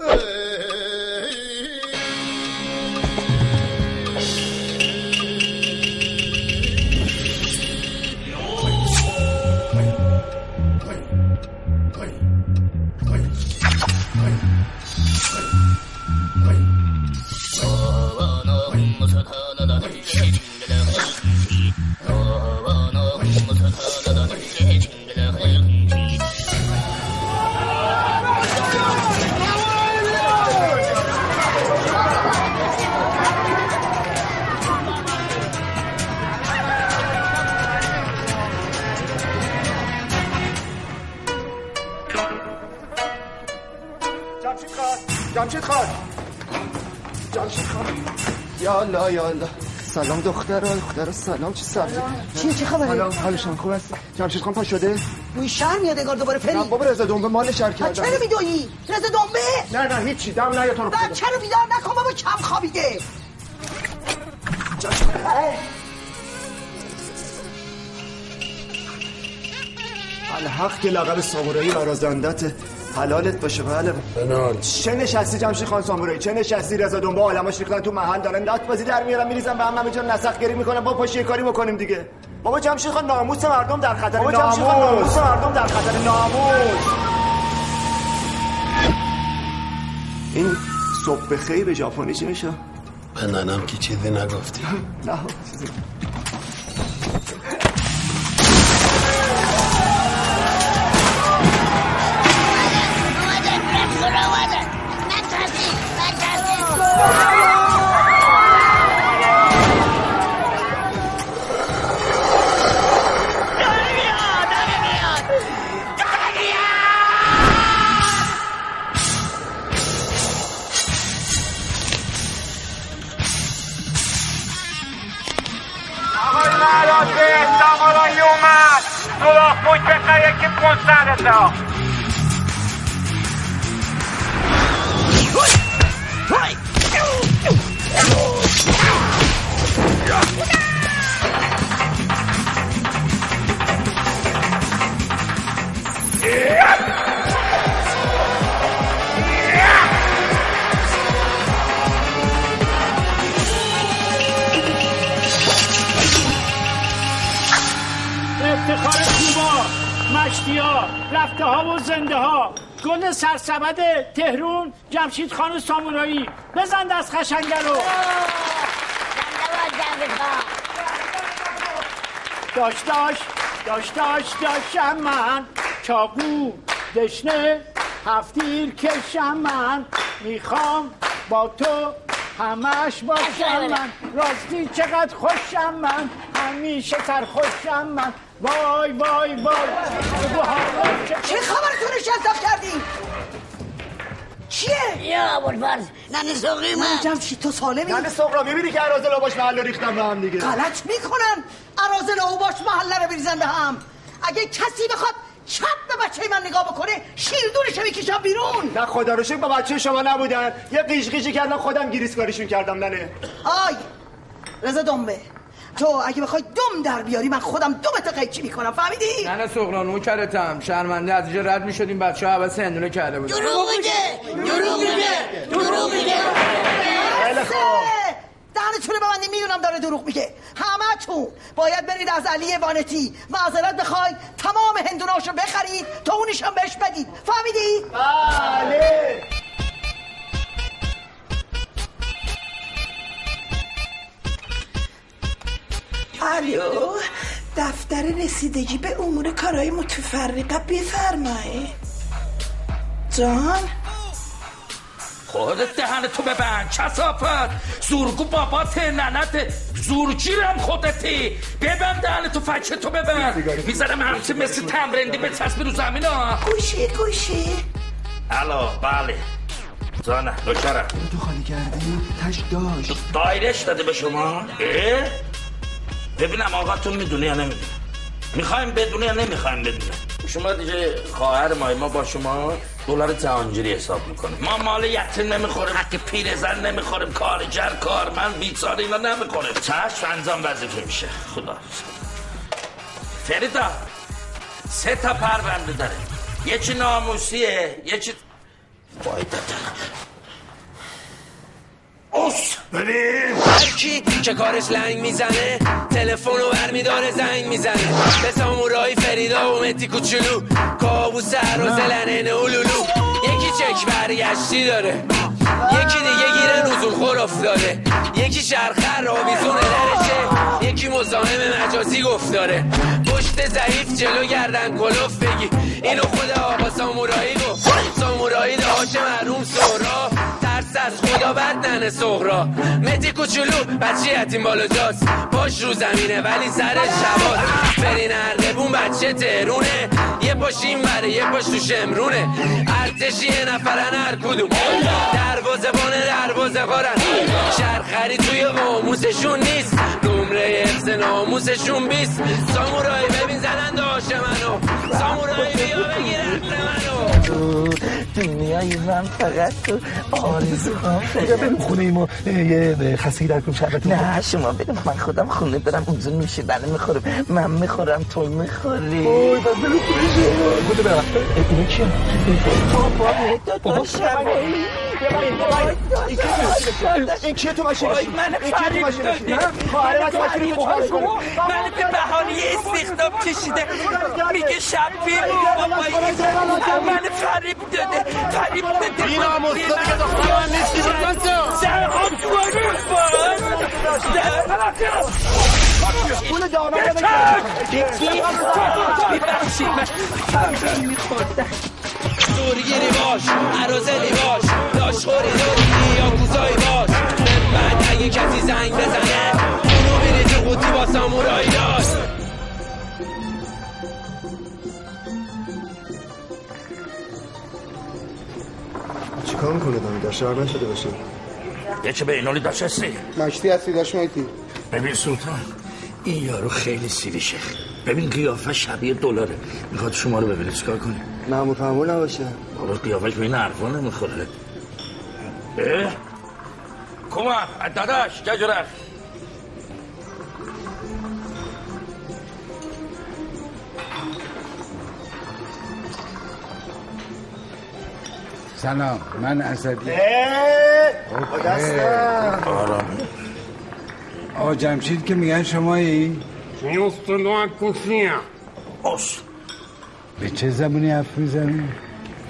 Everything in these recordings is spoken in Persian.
جمشید یا الله سلام دختر دختر سلام چه سبزی چیه چه خبره؟ سلام. حالشون خوب است؟ جمشید خان پا شده؟ بوی شهر میاد انگار دوباره فری. بابا رضا دنبه مال شهر پس کردن. چرا میدویی؟ رضا دنبه؟ نه نه هیچی دم نه تو رو. رو بیدار نکن بابا کم خوابیده. الحق که لقب سامورایی آرازندت حلالت باشه بله. بنال. چه نشستی جمشید خان سامورایی؟ چه نشستی رضا دنبه عالماش ریختن تو محل دارن. لات بازی در میارن میریزن به هم همه جا نسخ گری می‌کنن. با پاشی کاری بکنیم دیگه. بابا جمشید خان ناموس مردم در خطر. بابا جمشید خان ناموس. مردم در خطر. ناموس. این صبح بخیر به ژاپنی چی میشه؟ به ننم که چیزی نگفتی. نه چیزی. افتخار کوبا مشتی ها رفته ها و زنده ها گل سرسبد تهرون جمشید خان سامورایی. بزن دست خشنگه رو. داشت داشت داشت داشت داشتم من. چاقو دشنه هفتیر کشم من. می‌خوام با تو همش باشم من. راستی چقدر خوشم من. همیشه سرخوشم من. وای وای وای. چه خبرتون نشستم کردی؟ چیه؟ یا ابوالفرز ننه سوقی من. جمشید تو سالمی؟ یعنی سقرا می‌بینی که عراضل باش محل رو ریختن به هم دیگه. غلط می‌کنن عرازل او باش محله رو بریزن به هم. اگه کسی بخواد چپ به بچه من نگاه بکنه شیردونش می‌کشم بیرون. نه خدا رو شکر با بچه شما نبودن. یه قیش قیشی کردن خودم گریسکاریشون کردم ننه. آی رضا دنبه. تو اگه بخوای دم در بیاری من خودم دومت قیچی می‌کنم فهمیدی؟ نه سقران اون کرتم شرمنده از اینجا رد می‌شدیم بچه ها عوض هندونه کرده بود دروغ میگه دروغ میگه. دروغ میگه دهنتونه ببندی می‌دونم داره دروغ میگه. همه تون باید برید از علی وانتی معذرت بخواید تمام هندوناشو بخرید تا اونشم بهش بدید. فهمیدی؟ بله. الو دفتر رسیدگی به امور کارهای متفرقه بفرمایید. جان؟ خودت دهن تو ببند کسافت. زورگو بابات ننت زورگیرم خودتی. ببند دهن تو فکر تو ببند. می‌ذارم همچه مثل تمرندی به چسب رو زمین ها گوشی گوشی. الو بله. زانه نوکرم. تو خالی کردی؟ تش داشت. دایرش داده به شما؟ اه؟ ببینم آقاتون می‌دونه یا نمی‌دونه می‌خوایم بدونه یا نمی‌خوایم بدونه شما دیگه خواهر ما ما با شما دلار جهانگیری حساب می‌کنیم. ما مال یتیم نمی‌خوریم حق پیرزن نمی‌خوریم کارگر کارمند بیچاره اینا نمی‌خوریم. چشم انجام وظیفه میشه. خدا. فریدا سه تا پرونده داره. یکی ناموسیه یکی وای داده ببین هرکی که کارش لنگ می‌زنه تلفن رو برمیداره زنگ می‌زنه. به سامورایی فریدا و متی کوچولو. کابوس هر و زلنه اولولو. یکی چک برگشتی داره. یکی دیگه گیره نزول خور افتاده. یکی شرخر آویزون درشه. یکی مزاحم مجازی گفتاره پشت ضعیف جلو گردن کلوف بگی. اینو خود آقا سامورایی گفت. سامورایی دهاش محروم سهرا ترس از خدا بد ننه سهرا متی کوچولو بچه یتیم بالا جاست. پاش رو زمینه ولی سرش شباز فرین اردبون بچه تهرونه. یه پاش این بره یه پاش تو شمرونه ارتشی یه نفرن هر کدوم. دروازه بانه دروازه قارن شرخری توی قاموسشون نیست. نمره حفظ ناموسشون بیست. سامورایی ببین زنن داشت منو سامورایی بیا بگیر عقل منو دنیای من فقط تو آرزو هم بریم خونه ما یه خستگی در کنم شربت نه شما بریم من خودم خونه برم اونجا نوشیدنی می‌خورم. من می‌خورم تو می‌خوری. اوی بس بریم خونه شما بوده برم اینو چیه؟ بابا بابا. شبایی این کیه؟ تو ماشین؟ من تو فریب دادی. خواهر من تو ماشین من به بهانه استخدام کشیده میگه بابایی من فریب داده فریب داده این آموزده دیگه دختر من نیستی بزن تو در آتوانه پول دامنه ببخشید من میخوردم دورگیری باش عرازلی باش داشخوری داری یا کوزایی باش بعد اگه کسی زنگ بزنه اونو میری تو قوطی با سامورایی داشت چیکار می‌کنه دامی در شهر شده باشه یه چه به اینولی داشت هستی مشتی هستی داشت مایتی. ببین سلطان این یارو خیلی سیریشه. ببین قیافه شبیه دلاره. می‌خواد شما رو ببینه چیکار کنی معمول فهمول نباشه. بابا قیافش به این حرفا نمی‌خوره. اه؟ کمک داداش جا رفت. سلام من اسدی. آرام. آقا جمشید که میگن شمایی؟ اوس به چه زبونی حرف می‌زنی؟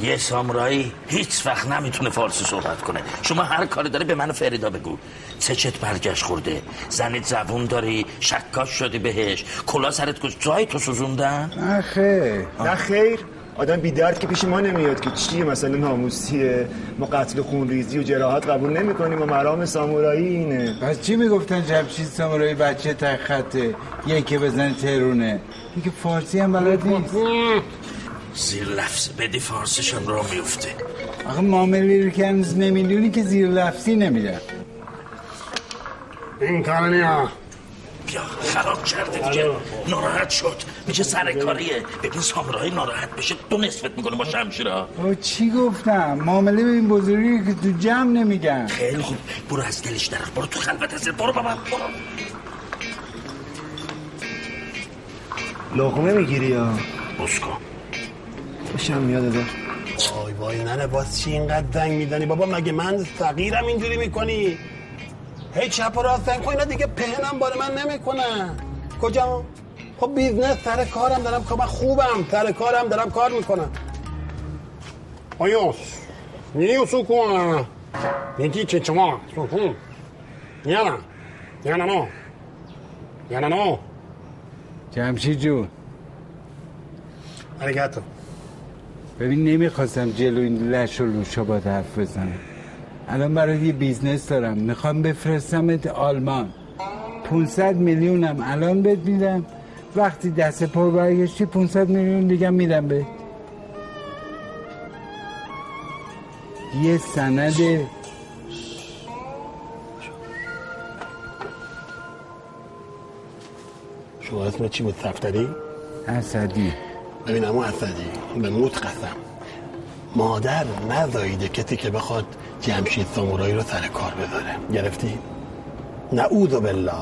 یه سامورایی هیچ وقت نمی‌تونه فارسی صحبت کنه. شما هر کاری داری به من فریدا بگو. چت برگشت خورده. زنت زبون داری شکاش شدی بهش. کلا سرت کش جای تو سوزوندن؟ نه خیر. نه خیر. آدم بی درد که پیش ما نمیاد که چیه؟ مثلا ناموسیه ما قتل خونریزی و جراحت قبول نمی کنیم و مرام سامورایی اینه. پس چی می‌گفتن جمشید سامورایی بچه تک خطه؟ یکی بزن ترونه. که فارسی هم بلد نیست. زیر لفظ بدی فارسیشم را میفته آخه معاملی رو که هنوز نمی‌دونی که زیر لفظی نمیدن این کارنیا بیا خراب کرده دیگه. ناراحت شد. میگه سرکاریه ببین سامورایی ناراحت بشه. دو نصفت می‌کنه با شمشیرا او چی گفتم؟ معامله به این بزرگی که تو جمع نمیگن. خیلی خوب. برو از دلش درخ برو تو خلوت هست برو بابا. برو. لقمه می‌گیری یا؟ بسکو. خوشم میاد ازش وای وای ننه باز چی اینقدر دنگ میدنی بابا؟ مگه من فقیرم اینجوری می‌کنی؟ هی چپ و راست دنگ کن اینا دیگه پهنم بار من نمی‌کنن. کجا؟ خب بیزنس سر کارم دارم کار من خوبم سر کارم دارم کار می‌کنم. آیوس نیو سکون. میگی که شما سکون. یانا یانا نو یانا نو جمشید جون. arigato ببین نمی‌خواستم جلو این لش و لوشا با حرف بزنم. الان برای یه بیزنس دارم. می‌خوام بفرستمت آلمان. 500 میلیونم الان بهت میدم. وقتی دست پر برگشتی 500 میلیون دیگه میدم به. یه سند. شما اسم چی بود؟ سفتری؟ اسدی ببین امو اسدی به موت قسم. مادر نزاییده کسی که بخواد جمشید سامورایی رو سر کار بذاره. گرفتی؟ نعوذ بالله.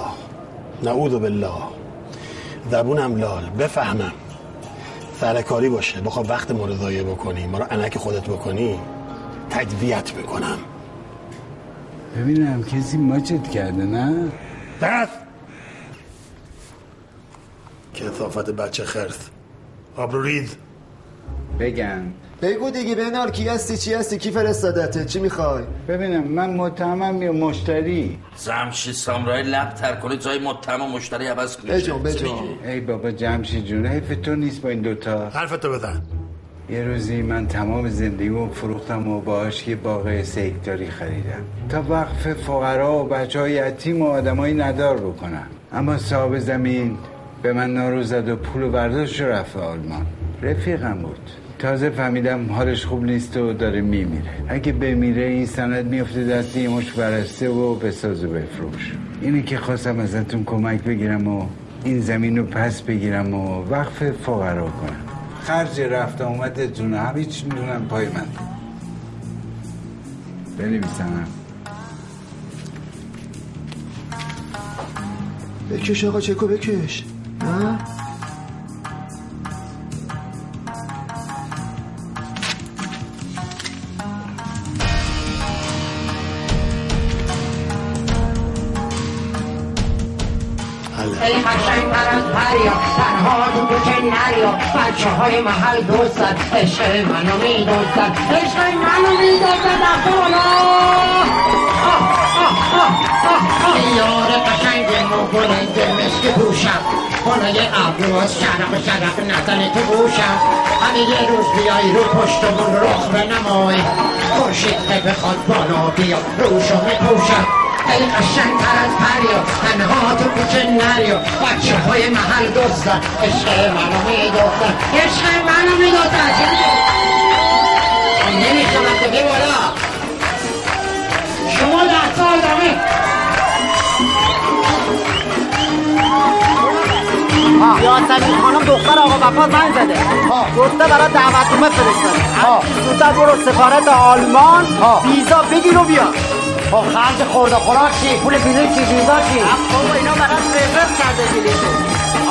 نعوذ بالله. زبونم لال. بفهمم. سرکاری باشه. بخواد وقت ما رو ضایع بکنی. ما رو انک خودت بکنی. تجزیت می‌کنم. ببینم کسی ماچت کرده نه؟ دست! کسافت بچه خرس. آبرو ریز بگم. بگو دیگه بنال کی هستی چی هستی؟ کی فرستادته چی می‌خوای؟ ببینم من متهمم یا مشتری؟ زمشی سامرای لب تر کنه جای متهم و مشتری عوض کنه. ای بابا جمشید جون حیف تو نیست با این دوتا حرفتو بزن. یه روزی من تمام زندگیمو فروختم و باهاش یه باغ سیکتاری خریدم. تا وقف فقرا و بچه های یتیم و آدمای ندار بکنم اما صاحب زمین به من نارو زد و پول و برداشت رفت آلمان. رفیقم بود. تازه فهمیدم حالش خوب نیست و داره میمیره. اگه بمیره این سند میفته دست یه مش برسته و بساز و بفروش. اینه که خواستم ازتون کمک بگیرم و این زمین رو پس بگیرم و وقف فقرا کنم. خرج رفت آمدتون همه چی می‌دونم پای من. بنویسم. بکش آقا چکو بکش. ها بچه های محل دوستن عشق منو میدوستن عشق منو میدوستن بالا یار قشنگ مگونه دل مسک پوشم. خونه ابرو از شرق شرق نزنه تو گوشم. همه یه روز بیای رو پشتمون رخ بنمای. خورشید که بخواد بالا بیا روشو میپوشم. ای قشنگ تر از پریا تنها تو کوچه نریا بچه های محل دوستن عشق منو میدوستن عشق منو میدوستن نمی‌خوام که بی بالا. شما ده سال دمه. یاسمین خانم دختر آقا وفا زنگ زده. گفته برای دعوتنامه فرستاده زودتر برو سفارت آلمان. ویزا بگیر و بیا خب خرج خورده خوراک چی؟ پول بلیط چی؟ ویزا چی؟ بابا اینا برات رزرو کرده بلیطو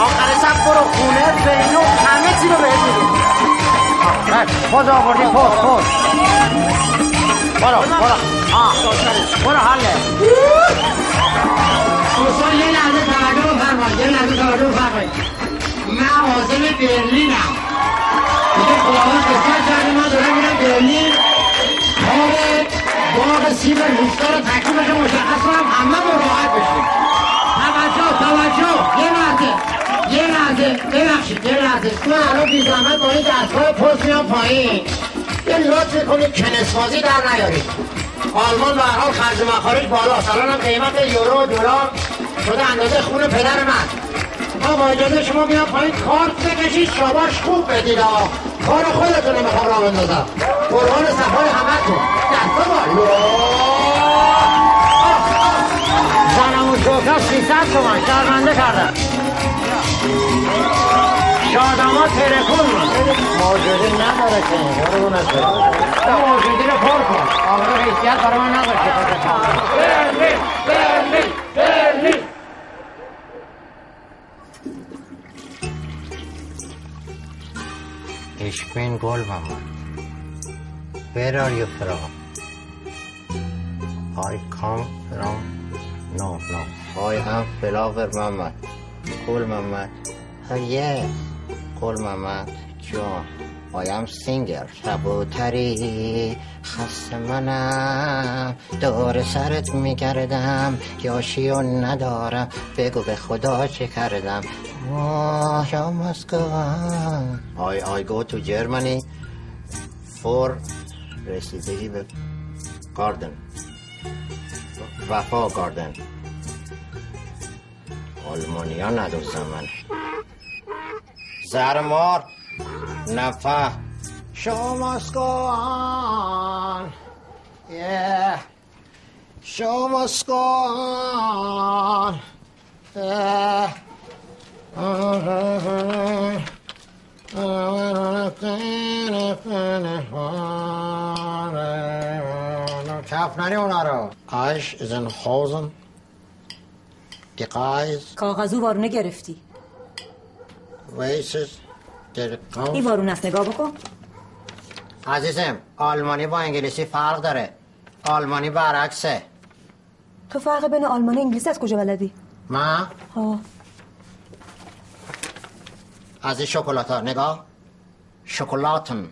آخر شب برو خونه بینو همه چی رو بهت میدیم. خود آوردی پست پست برو برو. آه. برو حله. دوستان یه لحظه توجه بفرمایید یه لحظه توجه بفرمایید. من عازم برلینم. دیگه خداوند قسمت کرده من دارم میرم برلین. کار باغ سیب روستا رو تکلیفش مشخص کنم همه راحت بشیم. توجه توجه. یه لحظه یه لحظه. ببخشید یه لحظه. من الان بی زحمت با این دستگاه پست میام پایین. یه لطف کنید کنسبازی در نیارید. آلمان به حال خرج مخارج بالاست الان هم قیمت یورو و دلار شده اندازه خون پدر من. ما با اجازه شما میام پایین. کارت بکشید شاباش خوب بدید آقا. کار خودتونه می‌خوام راه بندازم. قربان صفای همتون. دستا بالا زنم و شوکر 300 تومن. شرمنده کردم شادما ترکون موجودی نداره که. قربونت برم. موجودی رو پر کن. آقا حیثیت برای من نداشته برلین Ich bin Goldmama. Where are you from? I come from... No, no. I am Flower Mama. Cool Mama. Oh, yes. Cool Mama. John. I am singer. کبوتری خسته منم دور سرت میگردم یاشی و ندارم بگو به خدا چه کردم Oh, I must go on. I, I go to Germany for رسیدگی به گاردن وفا گاردن آلمانیا ندوستم من زرمار نفه Show must go on. Yeah. Show must go on. Yeah. کف نری اونا رو آش ازن خوزن die Guys, کاغذو وارونه گرفتی. der این وارونه است نگاه بکن. عزیزم آلمانی با انگلیسی فرق داره. آلمانی برعکسه. تو فرق بین آلمان و انگلیسی از کجا بلدی؟ من ها از این شکلات ها نگاه. شکلاتن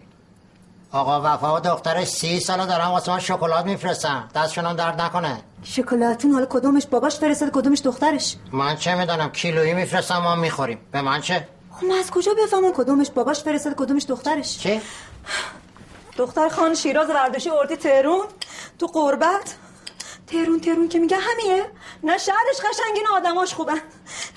آقا وفا و دخترش سی ساله دارن واسه من شکلات میفرستن. دستشون هم درد نکنه. شکلاتون حالا کدومش باباش فرستاد کدومش دخترش؟ من چه می‌دونم کیلویی میفرستم ما می‌خوریم. به من چه؟ خب من از کجا بفهمم کدومش باباش فرستاد کدومش دخترش؟ چه دختر خان شیراز ورداشی اردی تهرون تو قربت. تهرون تهرون که میگه همیه نه شهرش قشنگ نه آدماش خوبن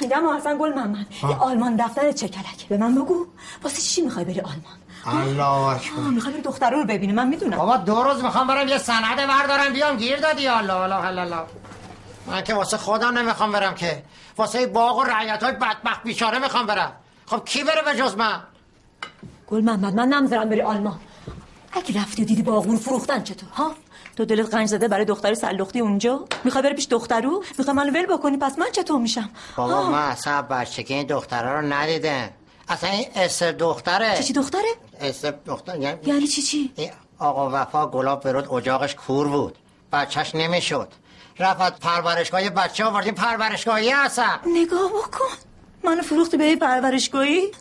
میگم حسن گل محمد یه آلمان دفتر چکلک. به من بگو واسه چی می‌خوای بری آلمان؟ الله اکبر. بری دختر رو ببینی من می‌دونم. بابا دو روز می‌خوام برم یه سند بردارم بیام گیر دادی. الله الله الله الله من که واسه خودم نمی‌خوام برم که. واسه باغ و رعیت های بدبخت بیچاره می‌خوام برم. خب کی بره به جز من؟ گل محمد من نمی‌ذارم بری آلمان. اگه رفتی و دیدی باغون فروختن چطور ها؟ تو دلت قنج زده برای دختر سلختی اونجا؟ می‌خوای بری پیش دخترو؟ می‌خوای منو ول بکنی پس من چطور میشم؟ بابا ها؟ من اصلا بچگی این دختره رو ندیدم اصلا این استر دختره. چی چی دختره؟ استر دختر یعنی یعنی چی چی؟ آقا وفا گلاب برود اجاقش کور بود. بچهش نمی‌شد. رفت پرورشگاه بچه آوردیم پرورشگاهی هستم نگاه بکن. منو فروختی به پرورشگاهی؟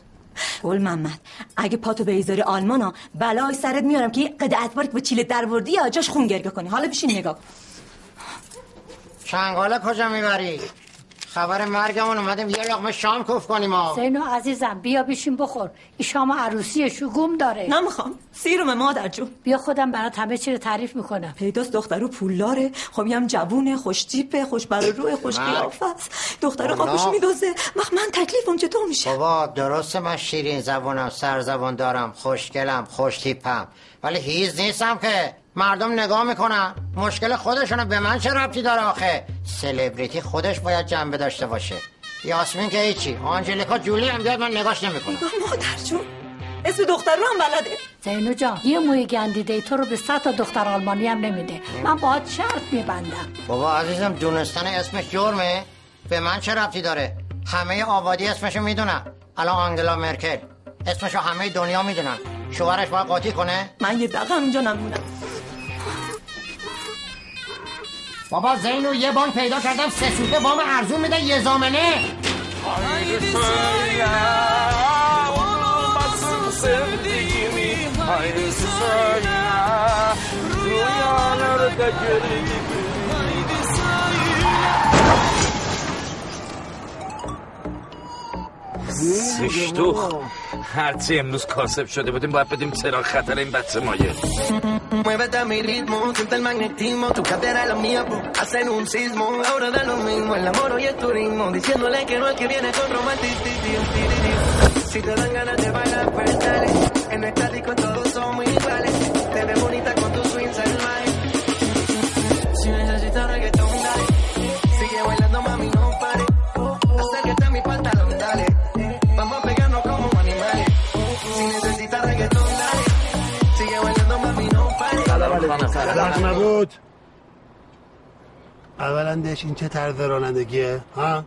گل محمد اگه پاتو بیزاری آلمانا بلای سرت میارم که قد اتباری که به چیله در وردی یا جاش خون گرگه کنی حالا بشین نگاه. چنگاله کجا می‌بری خبر مرگمون اومدیم یه لقمه شام کوف کنیم ها زینو عزیزم بیا بشین بخور. این شام عروسی شگوم داره. نمی‌خوام. سیروم مادر جون. بیا خودم برات همه چی رو تعریف می‌کنم. پیداست دخترو پولداره. خب میگم جوونه خوش تیپه خوش بر روح خوش قیافه است دختر اونا. خوابش میدوزه. وقت من تکلیفم چطور میشه. بابا درسته من شیرین زبونم سر زبان دارم. خوشگلم خوش تیپم. ولی هیز نیستم که مردم نگاه می‌کنن. مشکل خودشونو به من چه ربطی داره آخه؟ سلبریتی خودش باید جنبه داشته باشه. یاسمین که هیچی. آنجلیکا جولی هم بیاد من نگاش نمی‌کنم. مادر جون. اسم دختر رو هم بلده. زینو جان یه موی گندیده تو رو به صد تا دختر آلمانی هم نمیده. من باید شرط میبندم. بابا عزیزم دونستن اسمش جرمه. به من چه ربطی داره؟ همه آبادی اسمشو می‌دونن. الان آنگلا مرکل. اسمشو همه دنیا می‌دونن. شوهرش باید قاطی کنه؟ من یه دقیقه اینجا نمونم. بابا زینو یه بانک پیدا کردم سه سوته وام ارزون میده یه زامنه. sevdiğimi Haydi söyle Rüyalarda gördüğümü Haydi سشتوخ هرچی امروز کاسب شده بودیم باید بدیم چرا خطر این بچه مایه Muévete a mi ritmo, siente el magnetismo, tu cadera la mía, hacen un sismo. Ahora da lo mismo, el amor y el turismo, diciéndole que no al que viene con romanticismo. Si te dan ganas de bailar, pues dale. زخم بود اولندش این چه طرز رانندگیه ها؟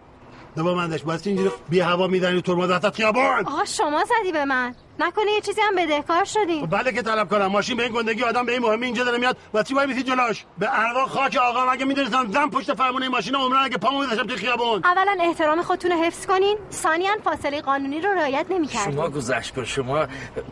دومندش باید اینجوری بی هوا میدنی ترمز وسط خیابان. آقا شما زدی به من. نکنه یه چیزی هم بدهکار شدین بله که طلب کنم. ماشین به این گندگی آدم به این مهمی اینجا داره میاد و چی باید بیسی جلوش؟ به ارواح خاک آقا مگه می‌دونستم زن پشت فرمونه ماشین عمرن اگه پامو میذاشتم تو خیابون؟ اولا احترام خودتون رو حفظ کنین. ثانیا فاصله قانونی رو رعایت نمی‌کردین. شما گذشت کن شما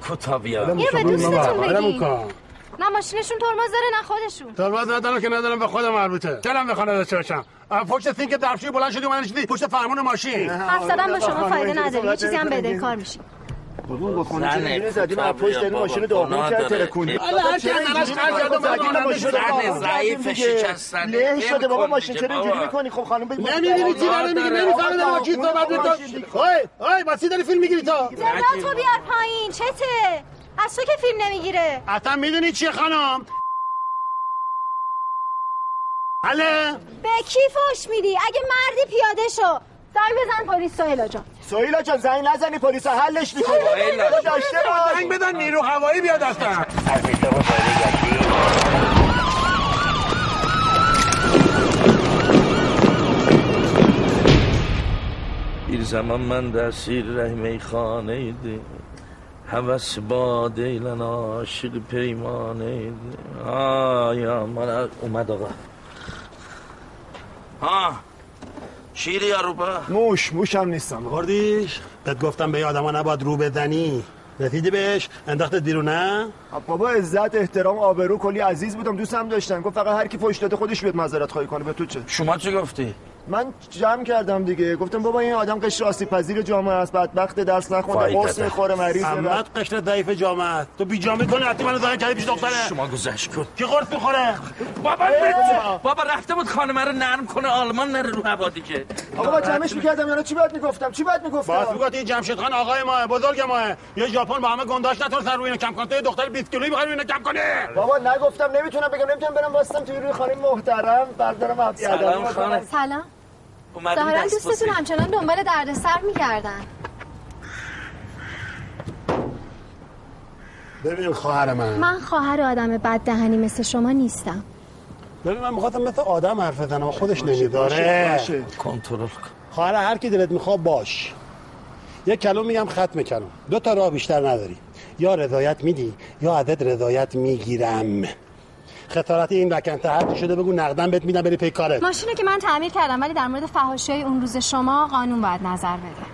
کوتا بیا اینو به دوستتون بگین نه ماشینشون ترمز داره نه خودشون. ترمز ندارم که ندارم به خودم مربوطه. دلم بخواد داشته باشم پشت سینک درفشی بلند شدی اومدن شدی پشت فرمون ماشین. حرف زدن با شما فایده نداره. یه چیزی هم بدهکار میشین بابون با خونه چه زدیم از پشت داریم ماشین گناه داغون کرد. ترکونی. حالا هر کی از نماز خرج کرده، ما راننده شده، زن ضعیف شکستنه. له شده بابا ماشین چرا اینجوری. می‌کنی؟ خب خانم بگو. نمی‌بینی چی داره میگی نمی‌فهمی داره. کی داری فیلم می‌گیری تو؟ صدا تو بیار پایین چته؟ از تو که فیلم نمی‌گیره. اصلا می‌دونی چیه خانم؟ حله به کی فوش میدی؟ اگه مردی پیاده شو. زنگ بزن پلیس سهیلا جان. سهیلا جان زنگ نزنی پلیس حلش می‌کنه. داشته باش زنگ بدن نیرو هوایی بیاد اصلا bir zaman من در سیر رحمه خانه ده هوس باده ایلن عاشق پیمانه آیا من اومد آقا. ها شیری یا روبه موش موش هم نیستم. خوردیش؟ بهت گفتم به آدما نباید رو بزنی. رسیدی بهش؟ انداختت بیرون نه؟ بابا عزت احترام آبرو کلی عزیز بودم دوستم داشتم گفت فقط هر کی فوش داده خودش بیاد معذرت خواهی کنه. به تو چه؟ شما چی گفتی؟ من جمع کردم دیگه. گفتم بابا این آدم قشر آسیب پذیر جامعه است. بدبخت درس نخونده قرص. می‌خوره مریض محمد قشر ضعیف جامعه است. تو بی جامعه کنه حتی منو زنگ کردی پیش دختره. شما گذشت کن. کی قرص می‌خوره؟ بابا. بابا رفته بود خانم رو نرم کنه آلمان نره رو هوا دیگه. آقا با جمعش می‌کردم یعنی چی باید می‌گفتم؟ چی باید باز می‌گفتم می‌گفت این جمشید خان آقای ماه بزرگ ماه یه ژاپن با همه گنداش نتونست رو اینو کم کنه تو دختر 20 کیلویی بخوای اینو کم کنی. بابا نگفتم نمی‌تونم بگم نمی‌تونم برم واسطم توی روی خانم محترم. بردارم سلام. سلام. ظاهرا دست دوستتون. همچنان دنبال دردسر میگردن. ببین خواهر من. من خواهر آدم بد دهنی مثل شما نیستم. ببین من می‌خواستم مثل آدم حرف بزنم خودش نمیداره. کنترل کن. خواهر هر کی دلت می‌خواد باش. یه کلام میگم ختم کلام دو تا راه بیشتر نداری. یا رضایت میدی یا ازت رضایت می‌گیرم. خسارت این وکنته هر چی شده بگو نقدن بهت میدم بری پی کارت. ماشینو که من تعمیر کردم ولی در مورد فحاشی اون روز شما قانون باید نظر بده.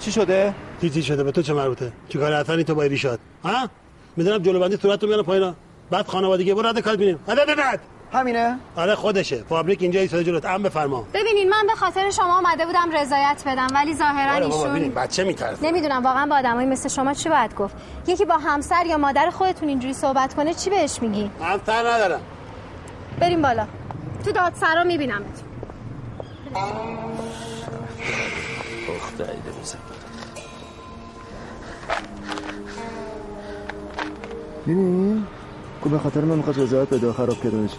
چی شده؟ چی شده؟ به تو چه مربوطه؟ چیکار حسنی تو با ایریشات ها؟ می‌دونم جلو بندی صورتتو میارم پایینا. بعد خانوادگی برو رد کار بینیم بعد بعد همینه؟ آره خودشه. فابریک اینجا ایستاده جلوت. ام بفرما. ببینین من به خاطر شما اومده بودم رضایت بدم ولی ظاهرا آره بابا ایشون بچه میترسه. نمی‌دونم واقعا با آدمایی مثل شما چی باید گفت؟ یکی با همسر یا مادر خودتون اینجوری صحبت کنه چی بهش میگی؟ همسر ندارم. بریم بالا. تو دادسرا می‌بینم ببین کو به خاطر من می‌خواد رضایت بده خراب کردنش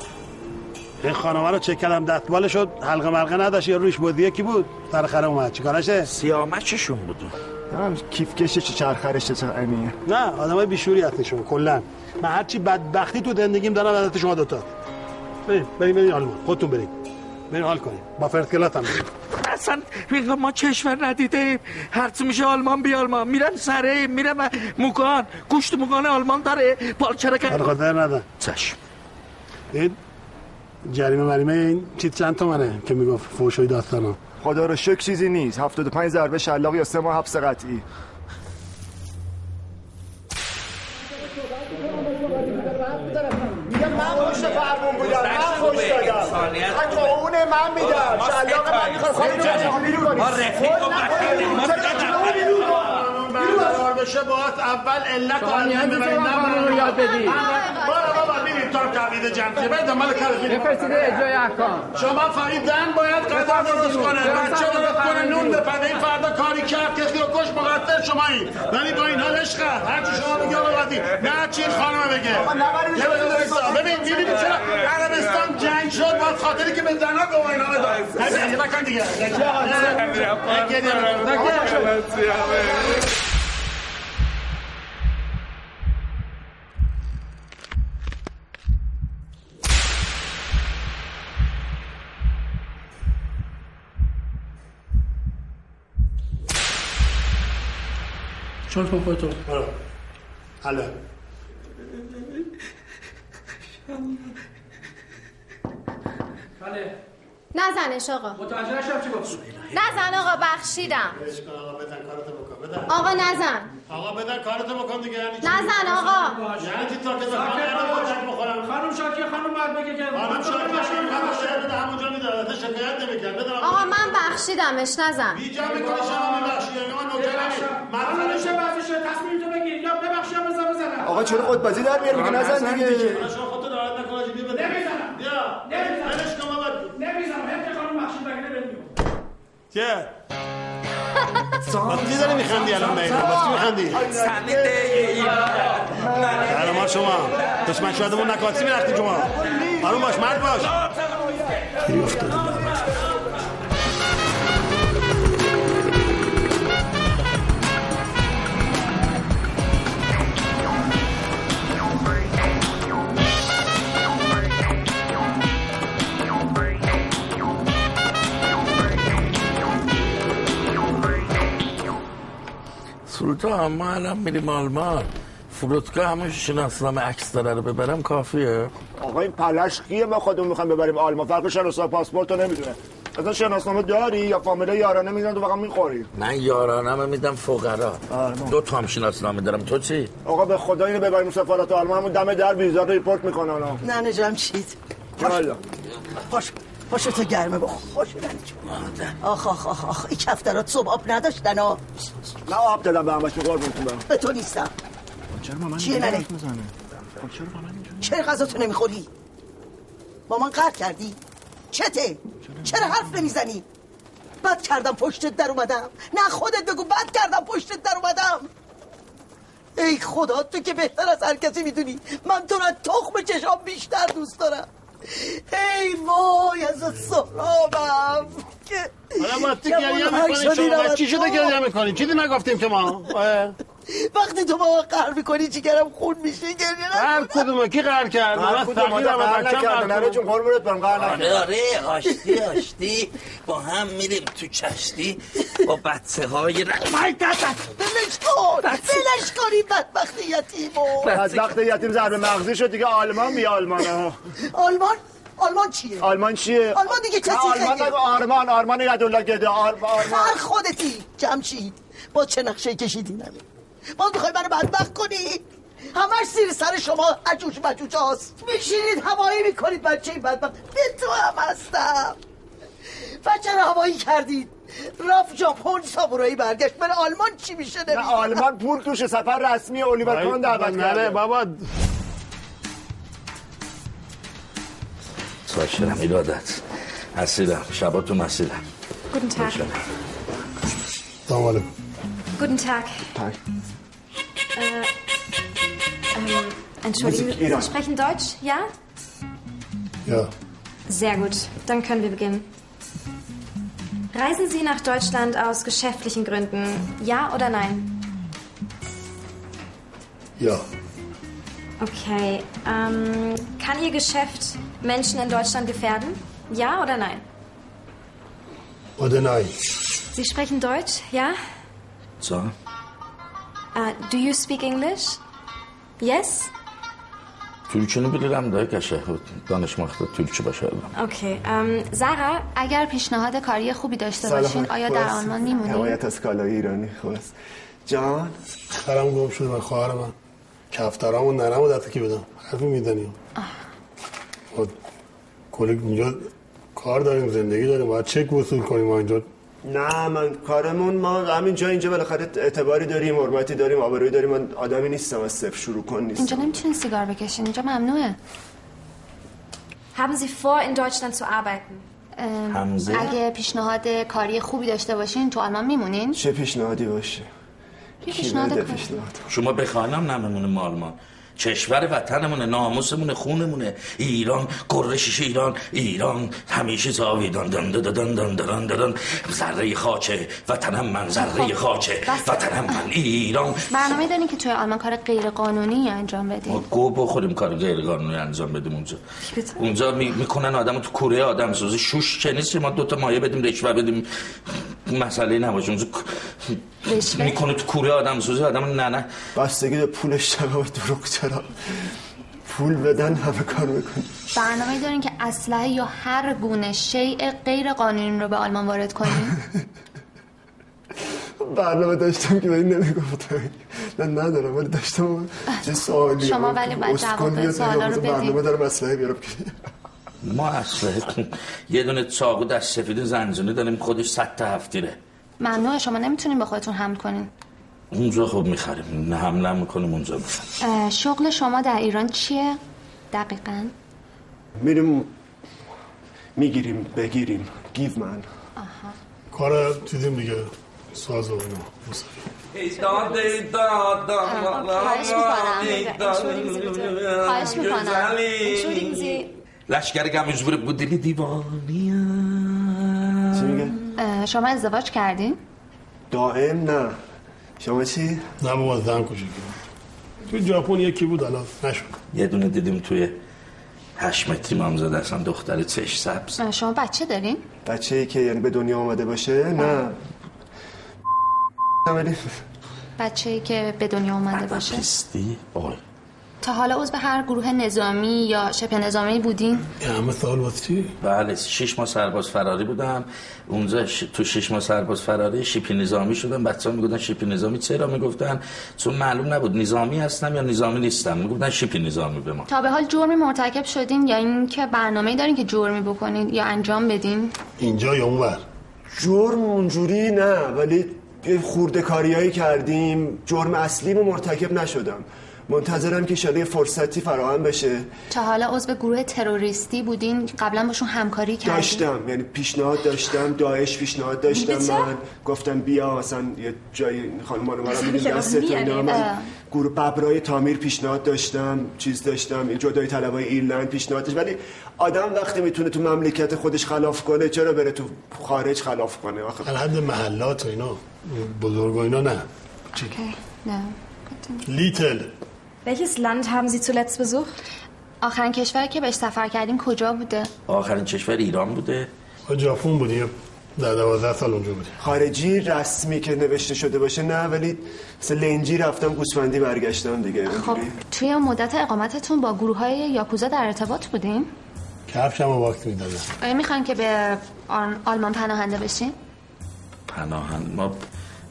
این خانمه رو چک کردم دستمال شد؟ حلقه ملقه نداشت یا روش بودیه کی بود. سر خرم اومد. چیکارشه سیامچشون بودون هم کیف کشه چه چرخرش چه چرخنیه نه آدمای بیشوری هستین شما کلا. من هرچی بدبختی تو زندگیم دارم از شما دوتا. بریم بریم بریم آلمان خودتون بریم. بریم حال کنیم. با فرست کلاس هم بریم. اصلا ما کشور ندیده هرچی میشه آلمان بی آلمان. میرن سره میرن موکان. گوشت موکان آلمان داره. برای خاطر ندن چشم. این جریمه مریمه این چیز چند تومنه که می‌گفت فوشوی داستانا. خدا رو شک چیزی نیست. 75 ضربه شلاق یا سه ماه حبس قطعی. من میدم. شلاق من خواهی رو بیرون کنی ما رفیق و برقرار بشه باید اول علت رو یاد بدی. ببین هم تقلید جمعی باید دنبال کار بفرستیده اجرای احکام شما زن باید غذا درست کنه بچه درست کنه نون بپده این فردا کاری کرد کسی رو کش مقصر شمایی ولی با این حال عشق هر چی شما آقا وقتی نه چی خانم بگه ببین می‌بینی چرا عربستان جنگ شد باز خاطری که به زنا گواهی نامه داد هی نکن دیگه چون کن خودتو برو. حالا. بله. نزنش آقا. متوجه نشدم چی گفتی. نزن آقا بخشیدم. آقا بدن کارتو بکن بدن آقا نزن. آقا بدن کارتو بکن دیگه یعنی چی؟ نزن آقا. یعنی چی ساکت بخوام یعنی بخورم خانم شاکی خانم باید بگه که خانم شاکی خانم شاکی بده همونجا میده ازش شکایت نمی‌کرد. بده آقا من بخشیدمش نزن. بیجا می‌کنی شما میبخشی یعنی من نوکرمی خانم میشه بعضیشه تصمیم تو بگیر. یا ببخشی یا بزن بزنم. آقا چرا خود بازی در میاری؟ میگه نزن دیگه. شما خودتو ناراحت نکن آجی بیا بده نمی‌زنم. بیا. نمی‌زنم. نمی‌زنم. هم که خانم بخشید بگیره بمیرم چه؟ چی داری میخندی الان بس چی میخندی؟ در ما شما. دشمن شادمون نکاسی میرختی شما. آروم باش مرد باش. گیری افتاده. سلطان ما الان میریم آلمان فرودگاه همه شناسنامه عکس داره رو ببرم کافیه. آقا این پلشکیه ما خودمون می‌خوایم ببریم آلمان. فرق شناسنامه پاسپورت رو نمی‌دونه. اصلا شناسنامه داری یا فامیله یارانه میدن تو فقط می‌خوری؟ من یارانم میدم فقرا. دو تا هم شناسنامه دارم. تو چی؟ آقا به خدا اینو ببریم سفارت آلمان. همون دم در ویزا deport می‌کنن. نه نه جمشید یالا باش. باشه تو گرمه بخور. باشه ننه جون. آخ آخ آخ آخ این کفترات صبح آب نداشتن ها نه آب دادم به همش قربونتون برم. به تو نیستم. چرا مامان چیه ننه؟ چرا غذا تو نمی‌خوری؟ با من قهر کردی؟ چته؟ چرا حرف نمی‌زنی؟ بد کردم پشتت در اومدم. نه خودت بگو بد کردم پشتت در اومدم. ای خدا تو که بهتر از هر کسی می‌دونی. من تو رو از تخم چشام بیشتر دوست دارم. ای وای از سرابم که حالا که گریه منحک می‌کنی شدی شما رود چی شده. گریه می‌کنی چیزی نگفتیم که ما. وقتی تو با من قهر می‌کنی چیگرم خون میشه گریه هر کدومه کی قهر کرد هر من کدوم فقیرم ما قهر بچه‌م نکردن نره جون قربونت برم قهر آره. نکردن آره آشتی آشتی. با هم میریم تو کشتی با بچه های بلش کن. بلش کن این بدبخت یتیمو. از وقت یتیم ضربه مغزی شد دیگه. آلمان بی آلمان ها. آلمان؟ آلمان چیه؟ آلمان چیه؟ آلمان دیگه کسی آلمان. نگو آرمان آرمان یدالله گده. آلمان هر خودتی. جمشید. با چه نقشه کشیدی؟ نمی باز می‌خوای منو بدبخت کنی؟ همش زیر سر شما عجوج مجوج هاست. میشینید هوایی می‌کنید بچه این بدبخت. به تو هم هستم. و چرا هوایی کردید. رفت ژاپن سامورایی برگشت. من آلمان چی میشه نه نمی‌دونم. آلمان پول توش سفر رسمی اولیور کون دعوت کرده. بابا. ساشرم ایرادت حسیدم شباتون مسیدم Guten Tag. سلام علیکم. Guten Tag. Äh, ähm, Entschuldigung, Sie sprechen Deutsch, ja? Ja. Sehr gut, dann können wir beginnen. Reisen Sie nach Deutschland aus geschäftlichen Gründen, ja oder nein? Ja. Okay, ähm, kann Ihr Geschäft Menschen in Deutschland gefährden, ja oder nein? Oder nein. Sie sprechen Deutsch, ja? So. Uh, do you speak English? Yes? ترکینو بلیرم داره کشه دانش مخته ترکی باشه Okay. Ähm, Sarah, اگر پیشنهاد کاری خوبی داشته باشین آیا در آلمان میمونین؟ حمایت از کالای ایرانی خلاص جان خرم گم شده من خواهر من کفترامو نرمو دست کی بدم حرفی میدنیم خود کل اینجا کار داریم زندگی داریم باید چک وصول کنیم اینجا نه من کارمون ما همینجا اینجا بالاخره اعتباری داریم حرمتی داریم آبرویی داریم. من آدمی نیستم از صفر شروع کن نیستم. اینجا نمی‌تونین سیگار بکشین اینجا ممنوعه. Haben Sie vor, in Deutschland zu arbeiten? اگه پیشنهاد کاری خوبی داشته باشین تو آلمان میمونین؟ چه پیشنهادی باشه؟ پیشنهاد شما بخوانم نمیمونه آلمان کشور وطنمونه ناموسمونه خونمونه. ایران گرشش ایران ایران. همیشه زاویدان دن دن دن دن دن دن دن ذره خاچه وطنم من ذره خاچه بس. وطنم من ایران. برنامه دارین که توی آلمان کار غیر قانونی انجام ما بدین گو بخوریم کار غیر قانونی انجام بدیم اونجا. اونجا می- می‌کنن آدمو تو کوره آدم سوزی شوش که نیست ما دوتا مایه بدیم رشوه بدیم. مسئله نباشه. اونجا؟ می‌کنه تو کوره آدم سوزی آدم نه نه. بستگی به پولش دروغ چرا پول بدن همه کار بکن برنامه دارین که اسلحه یا هر گونه شیء غیر قانونی رو به آلمان وارد کنین برنامه داشتم که این نمی‌گفتم. نه ندارم ولی داشتم چه سوالی شما ولی باید جواب سوالا رو بدین. برنامه دارم مسئله بیارم که ما اصلا یه دونه چاقو دست سفید زنجونه داریم خودش صد تا هفتیره ممنوعه شما نمی‌تونین به خودتون حمل کنین. اونجا خب می‌خریم. نه حمله می‌کنیم اونجا می‌خریم. شغل شما در ایران چیه؟ دقیقا. میریم می‌گیریم بگیریم. گیو من. کار چیزیم دیگه. ساز و اینا. موسیقی. خواهش می‌کنم. خواهش می‌کنم. Sie, لشکر گموزبور بودلی دیوانی چی میگه؟ اه، شما ازدواج کردین؟ دائم نه. شما چی؟ نه بابا زن کشی تو ژاپن یکی بود الان نشد. یه دونه دیدیم توی هشت متری مامزاده اصلا دختر چش سبز. شما بچه دارین؟ بچه ای که یعنی به دنیا آمده باشه؟ نه. بچه ای که به دنیا اومده باشه؟ پیستی آی. تا حالا عضو هر گروه نظامی یا شبه نظامی بودین؟ همه سال واسه چی؟ بله شش ماه سرباز فراری بودم. اونجا ش... تو شش ماه سرباز فراری شیپی نظامی شدم. بچه ها می‌گفتن شیپی نظامی. چرا می‌گفتن؟ چون معلوم نبود نظامی هستم یا نظامی نیستم. می‌گفتن شیپی نظامی به ما. تا به حال جرمی مرتکب شدین یا اینکه برنامه دارین که جرمی بکنین یا انجام بدین؟ اینجا یا اونور؟ جرم اونجوری نه ولی خورده کاریایی کردیم. جرم اصلی رو مرتکب نشدم. منتظرم که شده فرصتی فراهم بشه. تا حالا عضو گروه تروریستی بودین؟ قبلا باشون همکاری کردین؟ داشتم. یعنی پیشنهاد داشتم داعش پیشنهاد داشتم؟ من. گفتم بیا مثلا یه جای خانم رو که دست تو می‌یعنی، اینا. من. گروه ببرای تعمیر پیشنهاد داشتم چیز داشتم این جدای طلبای ایرلند پیشنهاد داشت. ولی آدم وقتی می‌تونه تو مملکت خودش خلاف کنه چرا بره تو خارج خلاف کنه؟ آخه حد محلات و اینا بزرگ و اینا نه. نه. لیتل. Welches Land haben Sie zuletzt besucht? آخرین کشوری که بهش سفر کردین کجا بوده؟ آخرین کشور ایران بوده ژاپن بودیم در دوازده سال اونجا بودیم خارجی رسمی که نوشته شده باشه نه ولی مثل لنجی رفتم گوسفندی برگشتم دیگه خب توی مدت اقامتتون با گروه های یاکوزا در ارتباط بودین؟ کفشم رو وقت می‌دادم آیا می‌خواین که به آلمان پناهنده بشین؟ پناهن ما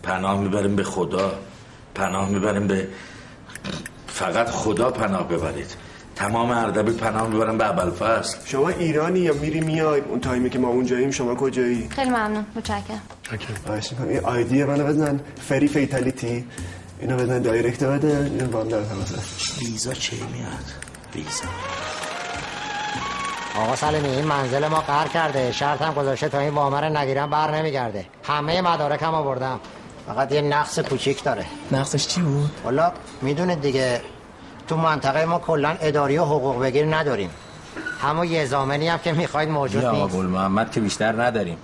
پناه می‌بریم به خدا پناه می‌بریم به فقط خدا پناه ببرید. تمام اردبیل پناه می‌برم به ابوالفضل شما ایرانی یا میری میای؟ اون تایمی که ما اونجاییم شما کجایی؟ خیلی ممنون متشکرم. می‌کنم. این آیدی منو بدن فری فیتالیتی اینو بدن دایرکت بده. اینو با هم در. ویزا چه میاد ویزا آقا سلیمی این منزل ما قهر کرده. شرط هم گذاشته تا این وامر نگیرم بر نمیگرده. همه مدارک هم آوردم. فقط یه نقص کوچیک داره. نقصش چی بود؟ والا می‌دونید دیگه تو منطقه ما کلا اداری و حقوق بگیر نداریم. همون یه زامنی هم که می‌خواید موجود یا آقا نیست. گل محمد که بیشتر نداریم.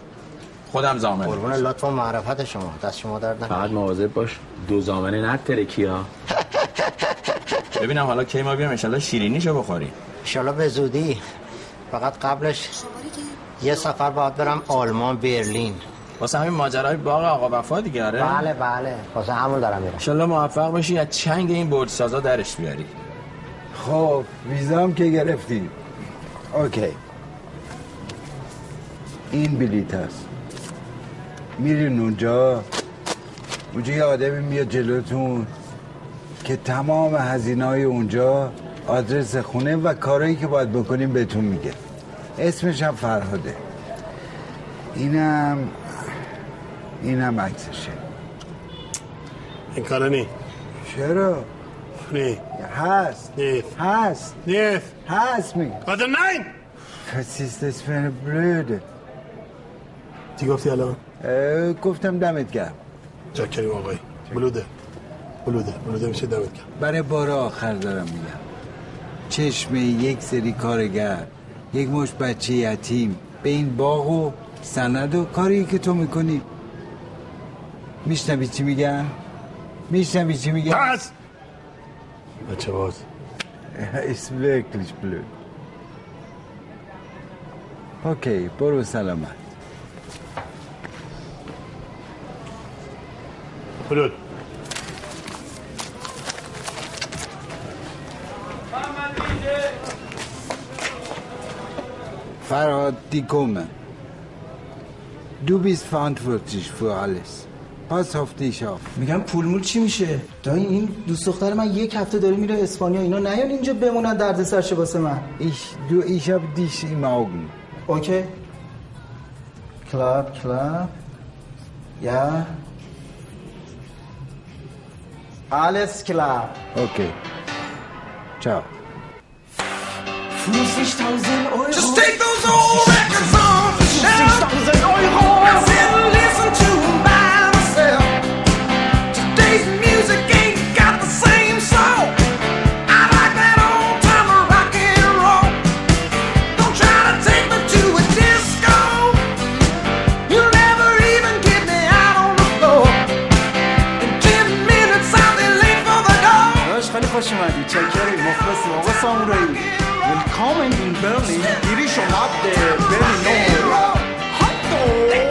خودم زامن قربون لطف و معرفت شما دست شما درد نکنه. فقط مواظب باش. دو زامنه نترکی ها ببینم حالا کی ما بیام انشالله شیرینیشو بخوریم. انشالله به زودی. فقط قبلش یه سفر باید برم آلمان برلین. واسه همین ماجرای باغ آقا وفا دیگه آره. بله بله. واسه همون دارم میرم. انشالله موفق باشی از چنگ این برج سازا درش بیاری. خب ویزام که گرفتیم. اوکی. این بلیت هست. میرین اونجا اونجا یه آدمی میاد جلوتون که تمام هزینه های اونجا آدرس خونه و کارهایی که باید بکنیم بهتون میگه. اسمش هم فرهاده. اینم اینم عکسشه. این کارا نی. چرا؟ نی. هست. نیست هست. نیست هست می. Warte, nein! Was ist das für eine Blöde? چی گفتی الان؟ گفتم دمت گرم. جاکریم آقای. بلوده. بلوده. بلوده میشه دمت گرم. برای بار آخر دارم میگم. چشم یک سری کارگر یک مش بچه یتیم به این باغ و سند و کاری که تو می‌کنی. میشنوی چی میگن؟ میشنوی چی میگن؟ پس بچه باز ist wirklich blöd اوکی برو سلامت بلود Farhad, die kommen. Du bist verantwortlich für alles. Pass auf dich auf. میگم پول مول چی میشه دایی این دوست دختر من یک هفته داره میره اسپانیا اینا نیان اینجا بمونن درد سرشه واسه من Ich, du, ich hab dich im Augen. okay klappt klappt ja alles klar Okay. Ciao. 50.000 Euro Just take those old records shelf. 50.000 Euro مخلصی آقا سامورایی Willkommen in Berlin. گیری شما به برلین That kind of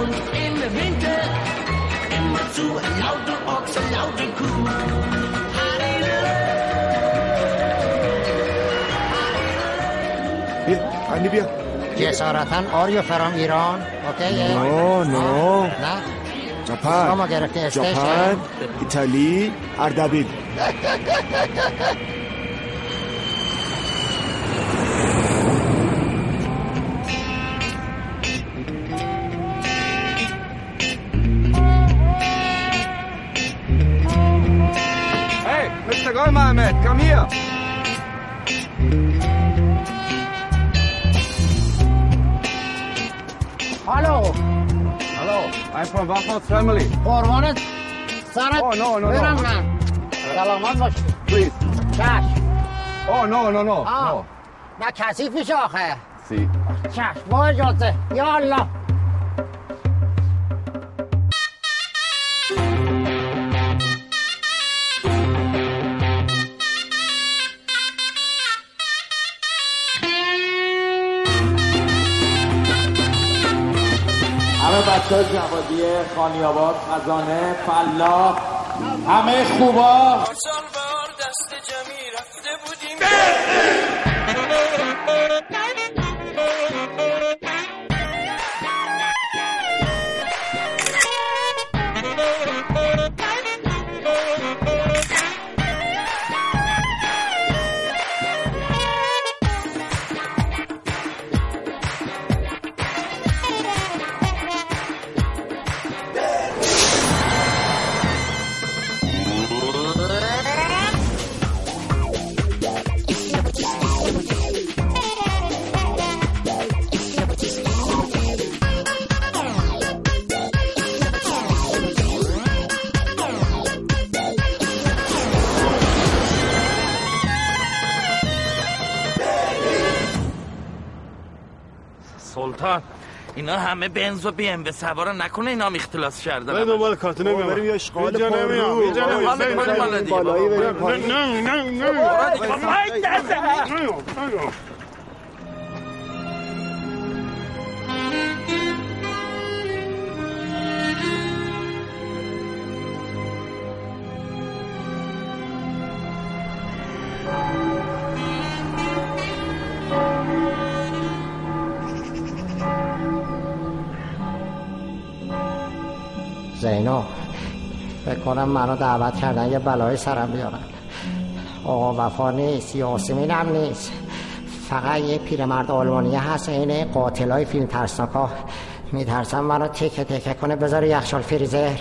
und im Winter, immer zu ein lauter Ochs, ein lauter Kuh. بیا علی بیا جسارتا آریو فرام ایران اوکی نو نو نه جاپان شما گرفتی استیشن؟ جاپان ایتالی اردبیل Hey, Goldmohammed, come here. الو Hello, I'm from Waffles family. قربانت سرت Oh, no, no, no. من سلامت باش Please. چشم Oh, no, no, no, آه. no. نه کثیف میشه آخه See. چشم با اجازه یا الله های جوادی خانیاباد خزانه فلاح همه خوبا. سلطان اینا همه بنز و بی ام به سوارا نکنه اینا هم اختلاس کردن بریم دنبال کارت نمیام. بریم یه اشغال اینجا نمیام،. اینجا نمیام. حالا دیگه. پایین. نه. نه نه. برو دیگه. وای، دسته. زینو فکر کنم منو دعوت کردن یه بلای سرم بیارن. آقا وفا نیست یاسمین هم نیست. فقط یه پیرمرد آلمانی هست این قاتل های فیلم ترسناک ها میترسم منو تکه تکه کنه بذاره یخشال فریزر.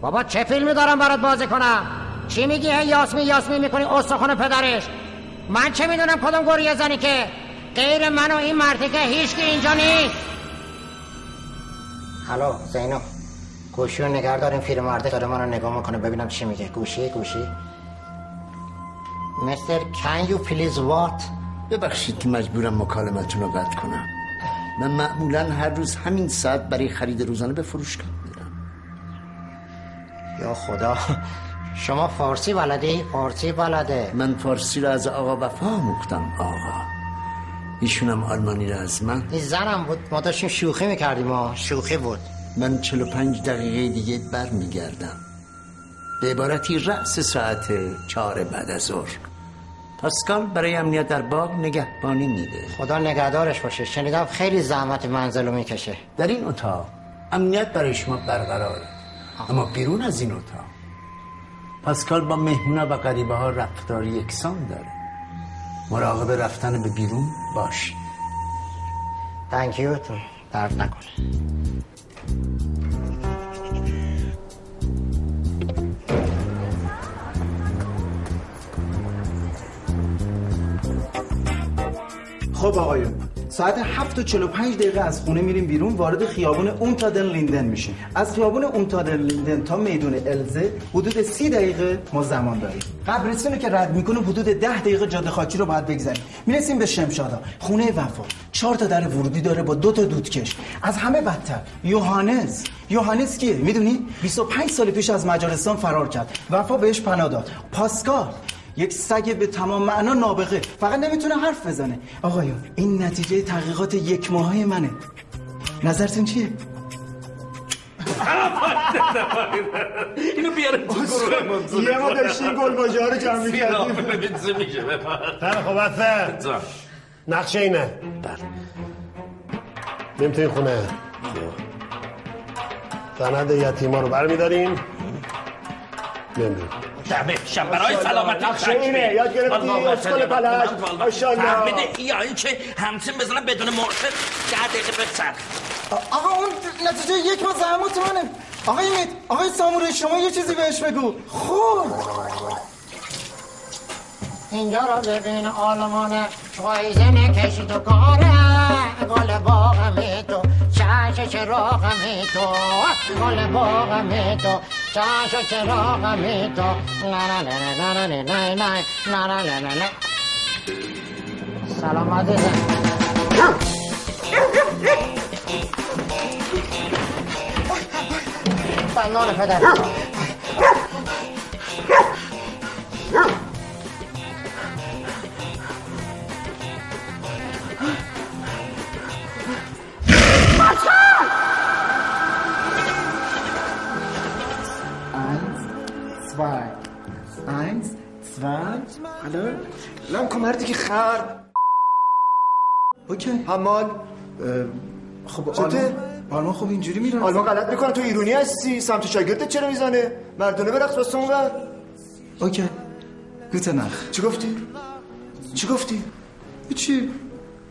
بابا چه فیلمی دارم برات بازی کنم؟ چی میگی؟ هی یاسمین یاسمین می‌کنی استخون پدرش. من چه می‌دونم کدوم گریه زنی که غیر من و این مردی که هیچ اینجا نیست. الو زینو گوشی رو نگر داریم پیرمرده داره من رو نگاه می‌کنه ببینم چی میگه. گوشی گوشی. مستر can you please what? ببخشید که مجبورم مکالمتون رو قطع کنم. من معمولا هر روز همین ساعت برای خرید روزانه به فروشگاه میرم یا خدا شما فارسی بلدی؟ فارسی بلده. من فارسی رو از آقا وفا آموختم آقا. ایشونم آلمانی رو از من. این زنم بود ما داشتیم شوخی می‌کردیم ما شوخی بود. من 45 دقیقه دیگه بر میگردم به عبارتی رأس ساعت چهار بعد از ظهر. پاسکال برای امنیت در باغ نگهبانی میده. خدا نگهدارش باشه. شنیدم خیلی زحمت منزل رو می‌کشه. در این اتاق امنیت برای شما برقراره اما بیرون از این اتاق پاسکال با مهمونه و غریبه ها رفتار یکسان داره. مراقب رفتن به بیرون باشی تنک یو درد نکنه خب آقایون ساعت 7 و 45 دقیقه از خونه میریم بیرون وارد خیابون اونتادن لیندن میشیم. از خیابون اونتادن لیندن تا میدون الزه حدود 30 دقیقه ما زمان داریم. قبرستون که رد می‌کنیم حدود 10 دقیقه جاده خاکی رو باید بگذریم می‌رسیم به شمشادا. خونه وفا. چهار تا در ورودی داره با دو تا دودکش. از همه بدتر. یوهانس. یوهانس کیه؟ می‌دونی؟ 25 سال پیش از مجارستان فرار کرد. وفا بهش پناه داد. پاسکال. یک سگ به تمام معنا نابغه. فقط نمی‌تونه حرف بزنه. آقایون این نتیجه تحقیقات یک ماهه منه. نظرتون چیه؟ اینو بیارم تو گروه. یه ما داشتیم گلواژه ها رو جمع می‌کردیم. خیلی خوب بسه نقشه اینه. میریم تو این خونه. سند یتیما رو برمیداریم. نمیریم شب برای سلامتی نقشه اینه، یاد گرفتی؟ اسکل پلش. ماشاءالله. فهمیده یا این که همسین بزنم بدون مرتب ده دقیقه بسر آقا اون نتیجه یک ما زحمت منه. آقای مید آقای سامورای شما یه چیزی بهش بگو. خب. اینجا رو ببین آلمان پایزن کشید و کاره گل باغمی تو. چش چراغمی تو. گل باغمی تو. چش چراغمی تو نه نه نه نه نه نه نه نه نه نه نه نه سلام عزیزم بنان پدر zwei eins zwei حالا لام کن مردی که خر اوکی. حمال. خب؟ آلمان. آلمان خب اینجوری میرن آلمان غلط می‌کنه. تو ایرونی هستی؟ سمت شاگردت چرا می‌زنه؟ مردونه برقص واسه اون. اوکی. گوته نخ. چی گفتی؟ چی گفتی؟ چی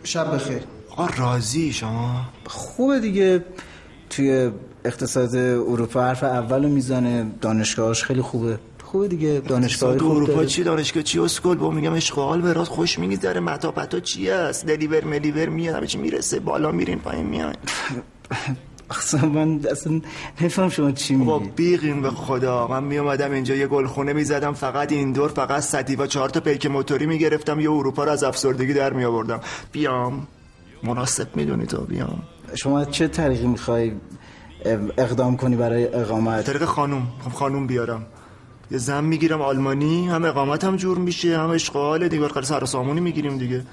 شب بخیر. آقا راضی شما. خوبه دیگه. توی اقتصاد اروپا حرف اولو می‌زنه دانشگاهاش خیلی خوبه. خوبه دیگه دانشگاه اروپا داره. چی؟ دانشگاه چی؟ اسکل با میگم اشغال به راست خوش میگذره. متا پتا چی هست؟ دلیور ملیور میاد. همه چی می‌رسه. بالا میرین پایین میان اصلا من اصلا نفهم شما چی با میگی بیغیم به خدا. من میومدم اینجا یه گلخونه می‌زدم. فقط این دور فقط سدیوا چهار تا پیک موتوری می‌گرفتم. یه اروپا رو از افسردگی در میآوردم. بیام. مناسب می‌دونی تو بیام. شما چه طریقی می‌خوای اقدام کنی برای اقامت؟ طریق خانوم. خب خانوم بیارم. یه زن می‌گیرم آلمانی هم اقامت هم جور میشه هم اشغال دیگه بالاخره سر سامونی می‌گیریم دیگه.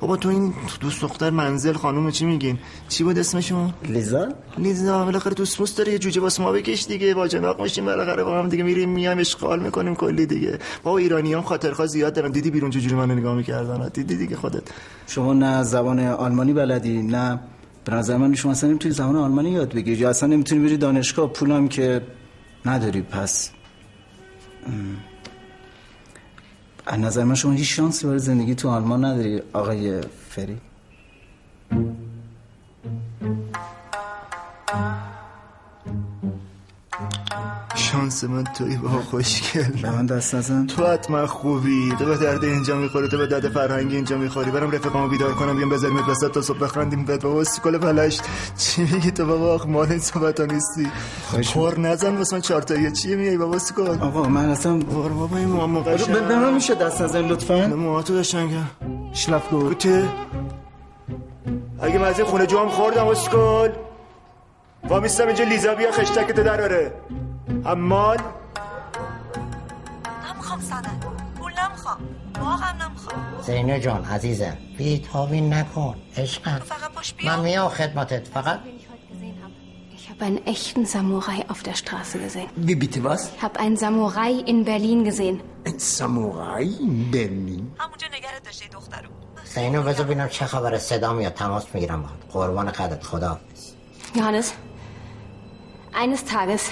بابا تو این دوست دختر منزل خانوم چی میگین؟ چی بود اسمشون؟ لیزا؟ لیزا بالاخره دوست موست داره یه جوجه واسه ما بکش دیگه با جناق میشیم بالاخره با هم دیگه میریم میایم اشغال می‌کنیم کلی دیگه. بابا ایرانیام خاطرخواه زیاد دارن. دیدی بیرون چجوری منو نگاه می‌کردن؟ دیدی دیگه خودت. شما نه زبان آلمانی بلدی نه به نظر من شما اصلا نمی‌تونی زبان آلمانی یاد بگیری. یا اصلا نمی‌تونی بری دانشگاه پولم که نداری پس. از نظر من شما هیچ شانسی برای زندگی تو آلمان نداری آقای فری. شانس من توی با خوشگل به من دست نزن. تو حتما خوبی. تو به درد اینجا می‌خوری تو به درد فرهنگی اینجا می‌خوری. برم رفقامو بیدار کنم بیام بذاریمت وسط تا صبح بخندیم. بهت بابا سیکل پلش چی میگی تو بابا؟ آخ مال این صحبت ها نیستی پر نزن واسه من چهار تایی چیه میگی بابا؟ سیکل آقا من اصلا بابا بابا این موام به به من میشه دست نزن لطفا. موهاتو که شلف گو کوته اگه من از این خونه جام خوردم اسکل وا میستم اینجا لیزا بیا خشتکتو دراره حمال نمی‌خوام سند پول نمی‌خوام. واقعا نمی‌خوام. زینو جان عزیزم. بیتابی نکن عشقم. فقط پاش بیا. من میام خدمتت فقط. Ich habe einen echten Samurai auf der Straße gesehen. Wie bitte was? Ich habe einen Samurai in Berlin gesehen. Ein Samurai in Berlin? زینو بذار ببینم چه خبر صدا میاد تماس می‌گیرم باهات. قربان قدرت خدا. Johannes, eines Tages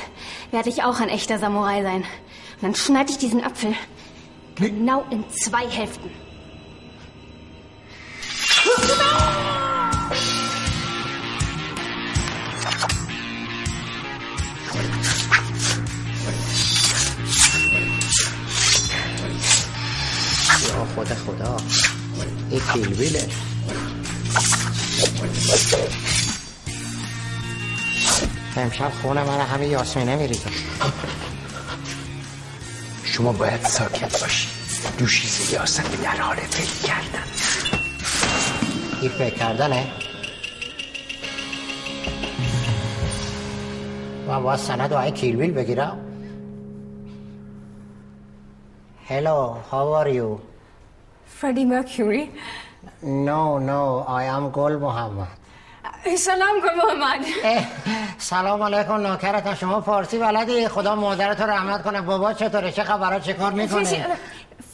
werde ich auch ein echter Samurai sein. Und dann schneide ich diesen Apfel genau in zwei Hälften. یا خدا خدا این پیلویله امشب خونه من همه یاسمینه میریزم شما باید ساکت باشی دوشیز یاسمین در حال فکر کردن. این فکر کردنه؟ من باید سند و کیلویل بگیرم. Hello, how are you? Freddie Mercury. No, no, I am گل محمد سلام گل محمد سلام علیکم نوکرتم شما فارسی بلدی؟ خدا مادرت رو رحمت کنه. بابا چطوره؟ چه خبرات چه کار می‌کنه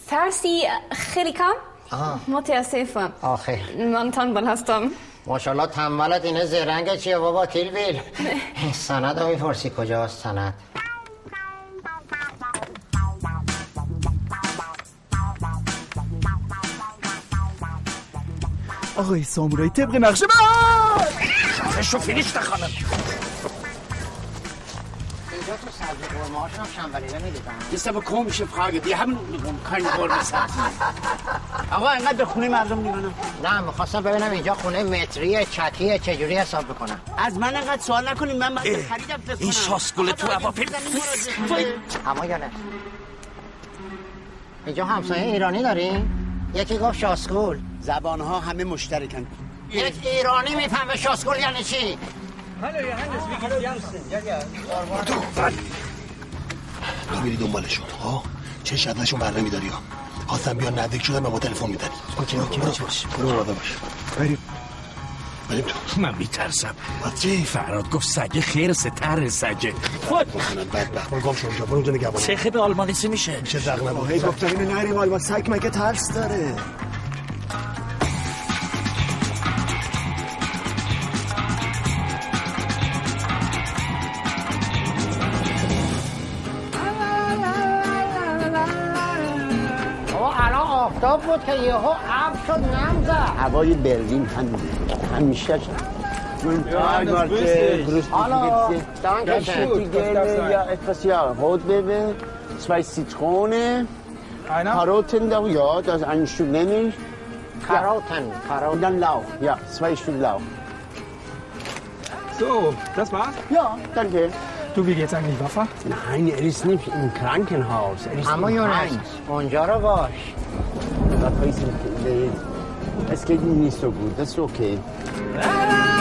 فارسی خیلی کم. آه. متاسفم. آخه. من تنبل هستم. ماشاءالله تنبلت اینه زرنگ چیه بابا؟ کیلویل سند رو می‌پرسی. کجاست سند؟ آقای سامورایی طبق نقشه من شو فینیش خانم اینجا تو komische Frage. Wir haben keine. آقا انقدر به خونه مردم میمونم نه می‌خواستم ببینم اینجا خونه متریه چکیه چجوری حساب بکنم از من انقدر سوال نکنید من باید خریدم این شاسکول تو هواپیما اما یانه اینجا همسایه ایرانی داریم؟ یکی گفت شاسکول زبان ها همه مشترکن. یک ایرانی می‌فهمه شاسکول یعنی چی؟ تو میری دنبالشون ها؟ چه ازشون بر نمیداری ها؟ خواستم بیان نزدیک شدن به ما تلفن میداری اوکی اوکی باش برو آماده باش بریم. بریم تو. من میترسم. چی؟ فراد گفت سگه خیر ستر سگه. خود. می‌کنن بدبخت برو گم شو اونجا برو اونجا نگهبانی. چخه به آلمانیسی میشه. میشه نبود هی گفتم اینو نریم آلمان. سگ مگه ترس داره؟ بود که یهو ابر شد نم زد هوای برلین همین همیشه Und Marke, grüß dich, Hallo, wie geht's dir? danke Ganz schön. gut, die gerne ja etwas, ja, Rotwebe, zwei Zitrone, Karotten da, ja, das ein Stück nehme ich. Karotten, Karotten. Und dann Lauch, ja, zwei Stück Lauch. So, das war's? Ja, danke. Du, wie geht's eigentlich Waffa? Nein, er ist nicht im Krankenhaus, er ist اما im یونس Heim. اونجا رو باش that place, is. it's getting me so good. That's okay. Ah!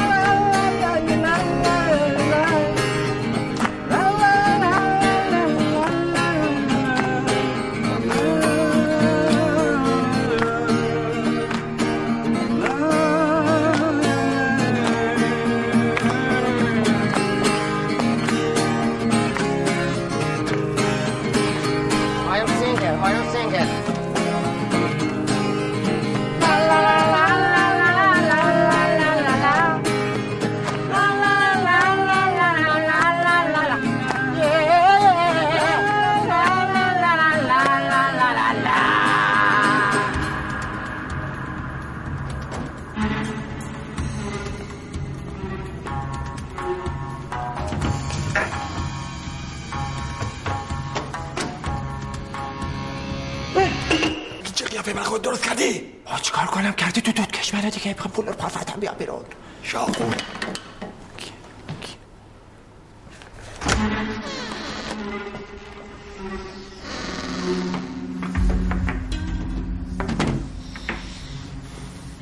دود کشمره دیگه بخوام پول رو پافتم بیا بیرون. شاخون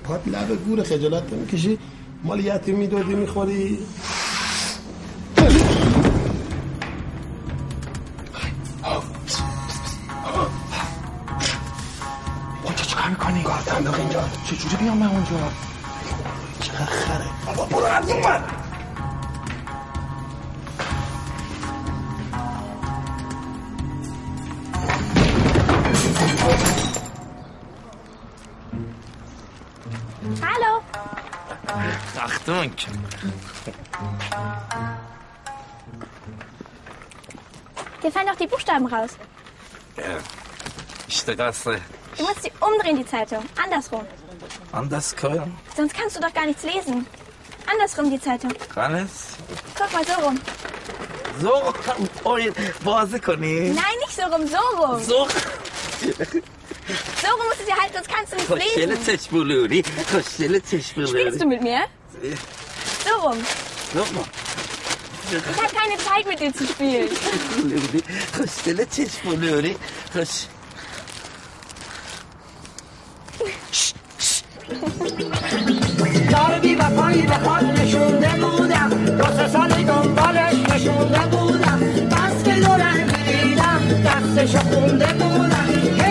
پات لب گور خجالت نمی‌کشی. مال یتیم می‌دادی می‌خوری. کار تنداق اینجا چجوری بیام من اونجا؟ چقدر خره بابا برو از اون ور. Hallo. Achtung. Dir fallen doch die Buchstaben raus. Ja. Straße. Du musst sie umdrehen, die Zeitung. Andersrum. Andersrum? Sonst kannst du doch gar nichts lesen. Andersrum die Zeitung. Alles? Guck mal so rum. So rum? Oh, boah, Sekunde. Nein, nicht so rum, so rum. So rum. So rum musst du sie halten, sonst kannst du nichts lesen. Spielst du mit mir? So rum. So rum. Ich habe keine Zeit mit dir zu spielen. دار بی وفایی به خود نشونده بودم. دو سه سالی دنبالش نشونده بودم. بس که دو رنگ دیدم دستشو خونده بودم.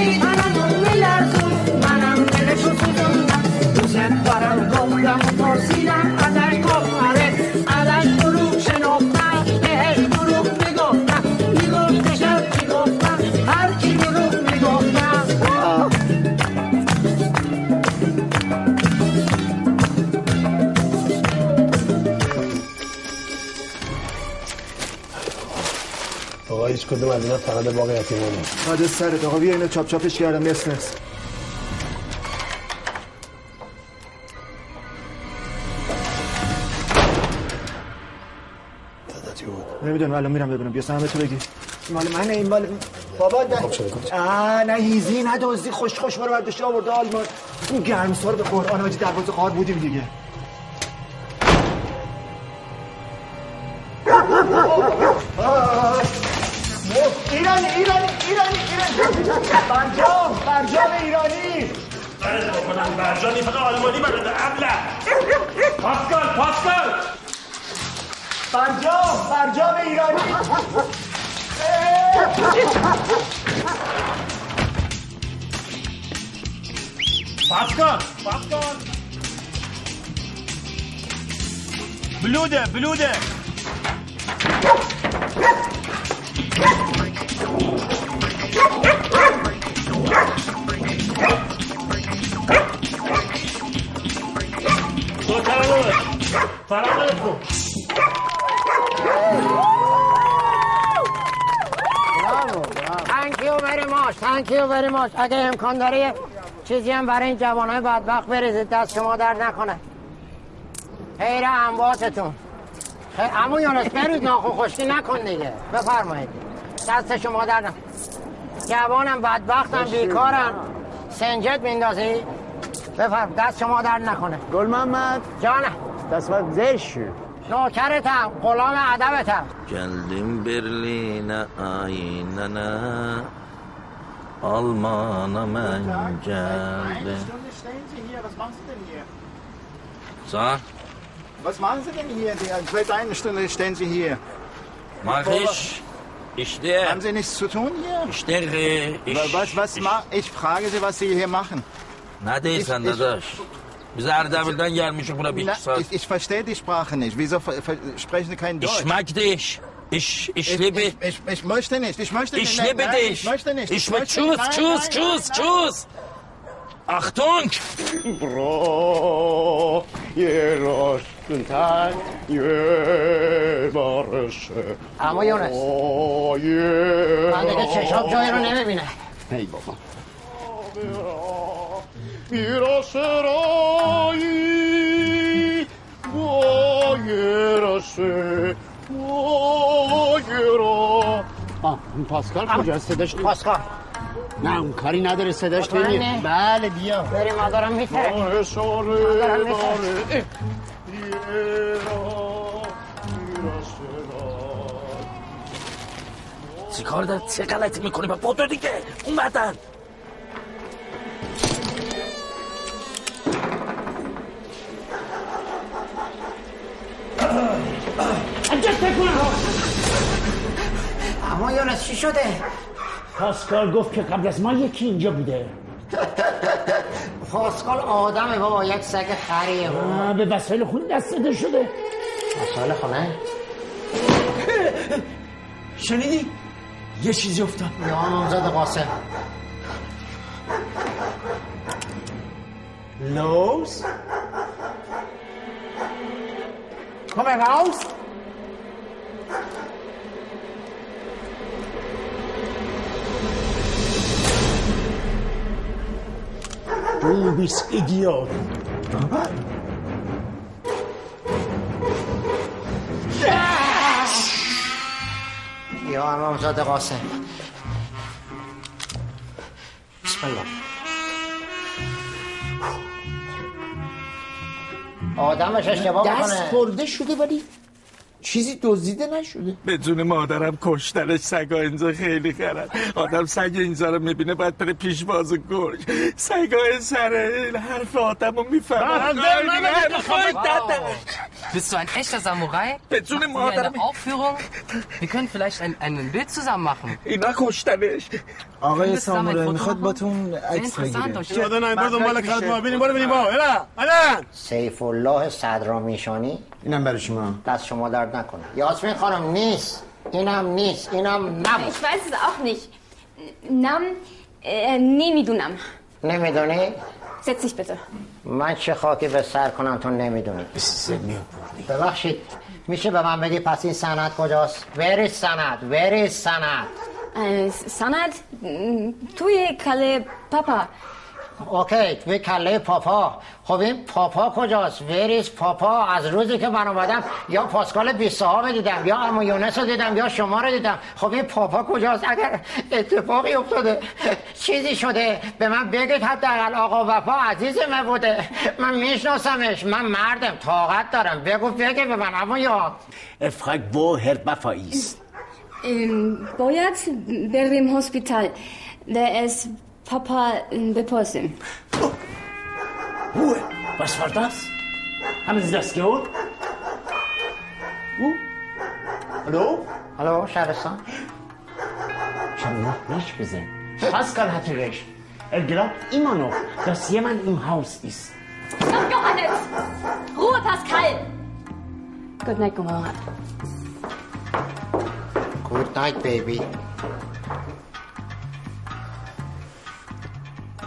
کدوم از اینا فقط باقی یتیمونه بعد سرت. آقا بیا اینو چاپ چاپش کردم. نصف نمی‌دونم الان میرم ببینم. بیا سهم تو بگی. مال من این مال. بابا ده... آه نه هیزی نه دزدی. خوش خوش ما رو برداشتی آورده آلمان. اون گرمسار به قرآن آجی دروازه قار بودیم دیگه. پاسکال. برجام برجام ایرانی. پاسکال پاسکال. بلوده بلوده. Thank you very much. اگه امکان داره چیزی هم برای این جوانای بدبخت بریزید دست شما درد نکنه. خیر امواتتون خیر. امو یونس برید ناخون خشکی نکن دیگه. بفرمایید. دست شما درد نکنه. جوانم بدبختم بیکارم. سنجت میندازی؟ بفرم. دست شما درد نکنه. گل محمد. جانم. دست باید زش نوکرتم. غلام ادبتم. Geldim Berlin'e aynene Almana ben geldim So, Was machen Sie denn hier? Seit einer Stunde stehen Sie hier. mach ich İşte Haben Sie nichts zu tun hier? İşte iş was, was ma ich frage Sie, was Sie hier machen. Ne değilsen dadaş Biz Erdebil'den gelmişik buna bir Na, iki saat ich, ich verstehe die Sprache nicht. Wieso sprechen Sie kein Deutsch? Ich mag dich Ich, ich Ich- liebe Ich, ich, ich möchte nicht. Ich möchte nicht. Ich Nein, nein, dich Ich möchte nicht. Ich möchte möchte- Tschüss, nein, tschüss, nein, tschüss, nein, tschüss Achtung Bro, je roşkun tan, ye barışı. اما یونس O ye من دیگه چشام جایی رو نمی‌بینه Hey baba. Bir asırayı, bu yera. آه این پاسکال کجا صداش پاسکال نه اون کاری نداره صداش؟ نمیاد بله بیا بریم ما دارم میتره داره چیکار داری چه غلطی می‌کنی با بدو دیگه اومدن اما یونس چی شده؟ پاسکال گفت که قبل از ما یکی اینجا بوده پاسکال آدمه بابا یک سگ خریه آه، به وسایل خون دست داده شده مسائل خونه شنیدی؟ یه چیزی افتاد یا نامزد قاسم Los? Komm heraus! Du bist Idiot. یا امامزاده قاسم. الله. آدمش اشتباه دست می‌کنه. برده شده ولی چیزی دزدیده نشده. به جون مادرم کشتنش سگا اینجا خیلی خرد. آدم سگ اینجا رو می‌بینه باید بره پیش باز گرگ سگا سر حرف آدم رو می‌فهمه. Bist du ein echter Samurai? Wir Mörder- eine Aufführung? Wir können vielleicht ein, ein Bild zusammen machen. اینا کشتنش آقای سامورایی می‌خواد machen? باتون عکس. بگیره und schön. برو دنبال کارت ما ببینیم برو ببینیم الا الا سیف الله صدرامیشانی اینم برای شما دست شما درد نکنه یاسمین خانم نیست اینم نیست اینم نبود Ich weiß es auch nicht. Nam, äh, Nemidunam. نمی‌دونی Setz dich bitte. من چه خاکی به سر کنم تو نمی‌دونی ببخشید میشه به من بگی پس این سند کجاست وری سند وری سند mm, توی کله پاپا. اوکی توی کله پاپا. خب این پاپا کجاست؟ وریز پاپا? از روزی که من اومدم یا پاسکال بی صاحب دیدم یا امو یونس رو دیدم یا شما رو دیدم. خب این پاپا کجاست؟ اگر اتفاقی افتاده چیزی شده به من بگید حداقل آقا وفا عزیزمه بوده. من میشناسمش. من مردم طاقت دارم. بگو بگه به من اما یا. Herr Baffa ist. Ähm, باید بریم هسپیتال. Der ist Papa in Beppossen. Oh. Ruhe! Was war das? Haben Sie das gehört? Uh. Hallo? Hallo, Schadestan. Ich habe noch nicht gesehen. Pascal hatte recht. Er glaubt immer noch, dass jemand im Haus ist. Stopp, Johannes! Ruhe, Pascal! Good night, Gomorrah. Good night, baby.